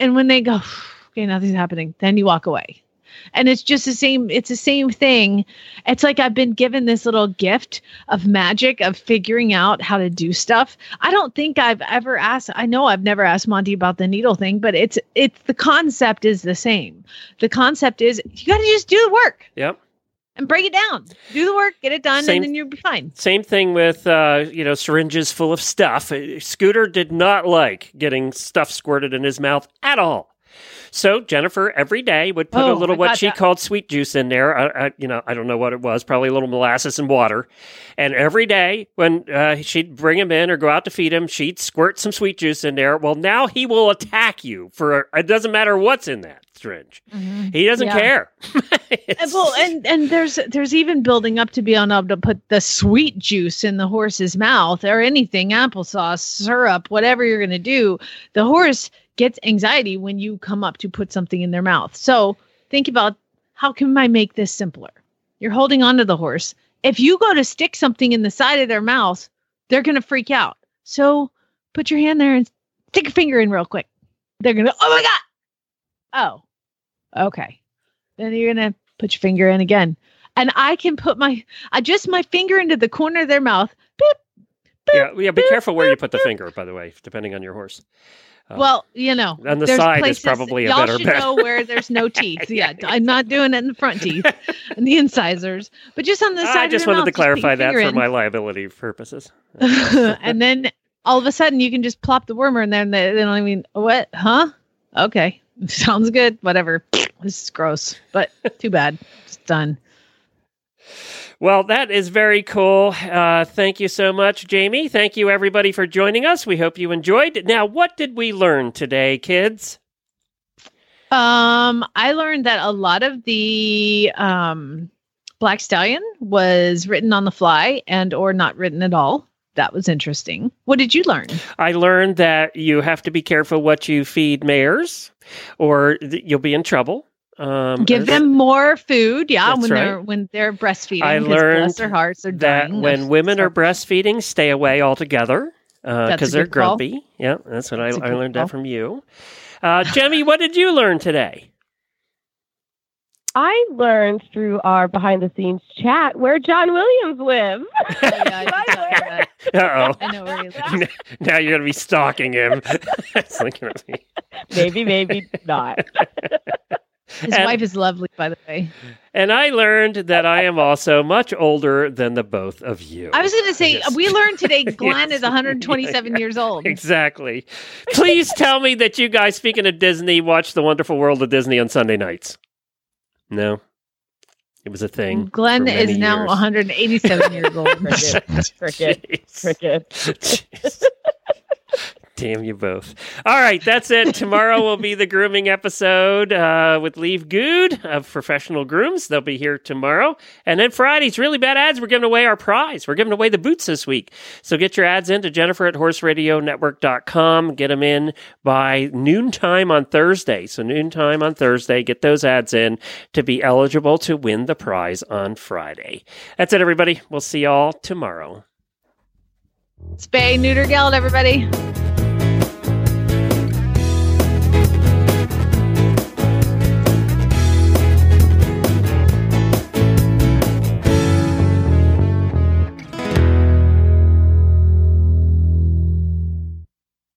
And when they go, okay, nothing's happening, then you walk away. And it's just the same, it's the same thing. It's like I've been given this little gift of magic of figuring out how to do stuff. I don't think I've ever asked, I know I've never asked Monty about the needle thing, but it's it's the concept is the same. The concept is you gotta just do the work Yep. and break it down. Do the work, get it done, Same- and then you'll be fine. Same thing with uh, you know syringes full of stuff. Uh, Scooter did not like getting stuff squirted in his mouth at all. So Jennifer every day would put a Oh, little what she that. called sweet juice in there. I, I, you know, I don't know what it was. Probably a little molasses and water. And every day when uh, she'd bring him in or go out to feed him, she'd squirt some sweet juice in there. Well, now he will attack you for it doesn't matter what's in that syringe. He doesn't Mm-hmm. Yeah. care. And, well, and and there's there's even building up to be able to put the sweet juice in the horse's mouth or anything, applesauce, syrup, whatever you're gonna do. The horse gets anxiety when you come up to put something in their mouth. So think about how can I make this simpler? You're holding on to the horse. If you go to stick something in the side of their mouth, they're gonna freak out. So put your hand there and stick a finger in real quick. They're gonna, oh my god. Oh, okay. Then you're gonna put your finger in again. And I can put my I just my finger into the corner of their mouth. Beep. yeah, yeah. Be careful where you put the finger, by the way, depending on your horse. Uh, Well, you know, on the there's side is probably a y'all better should bet. know where there's no teeth. Yeah, I'm not doing it in the front teeth and the incisors, but just on the side. I just wanted to mouth, your clarify that for in. my liability purposes. and then all of a sudden you can just plop the wormer in there, and they, they don't even what? Huh? Okay, sounds good. Whatever. This is gross, but too bad. It's done. Well, that is very cool. Uh, thank you so much, Jamie. Thank you, everybody, for joining us. We hope you enjoyed. Now, what did we learn today, kids? Um, I learned that a lot of the um Black Stallion was written on the fly and or not written at all. That was interesting. What did you learn? I learned that you have to be careful what you feed mares, or th- you'll be in trouble. Um, Give them more food, yeah, That's when they're when they're breastfeeding. I 'cause learned bless their hearts, they're that dying when of women are breastfeeding, stay away altogether That's a because they're good call. grumpy. Yeah, that's what That's a I, I good learned call. that from you. Uh, Jemmy, what did you learn today? I learned through our behind the scenes chat where John Williams lives. Oh, yeah, I did hear that. Uh I know where he lives. oh. now you're gonna be stalking him. It's like, maybe, maybe not. His And- wife is lovely, by the way. and I learned that I am also much older than the both of you. I was going to say Yes. we learned today Glenn Yes. is 127 years old. Exactly. Please tell me that you guys, speaking of Disney, watch The Wonderful World of Disney on Sunday nights. No, it was a thing. Glenn is now years. 187 years old. Cricket, cricket, cricket. Damn you both. All right, that's it. Tomorrow will be the grooming episode uh, with Liv Gude of Professional Grooms. They'll be here tomorrow. And then Friday's really bad ads. We're giving away our prize. We're giving away the boots this week. So get your ads in to Jennifer at horseradionetwork.com. Get them in by noontime on Thursday. So noontime on Thursday, get those ads in to be eligible to win the prize on Friday. That's it, everybody. We'll see y'all tomorrow. Spay, neuter, geld, everybody.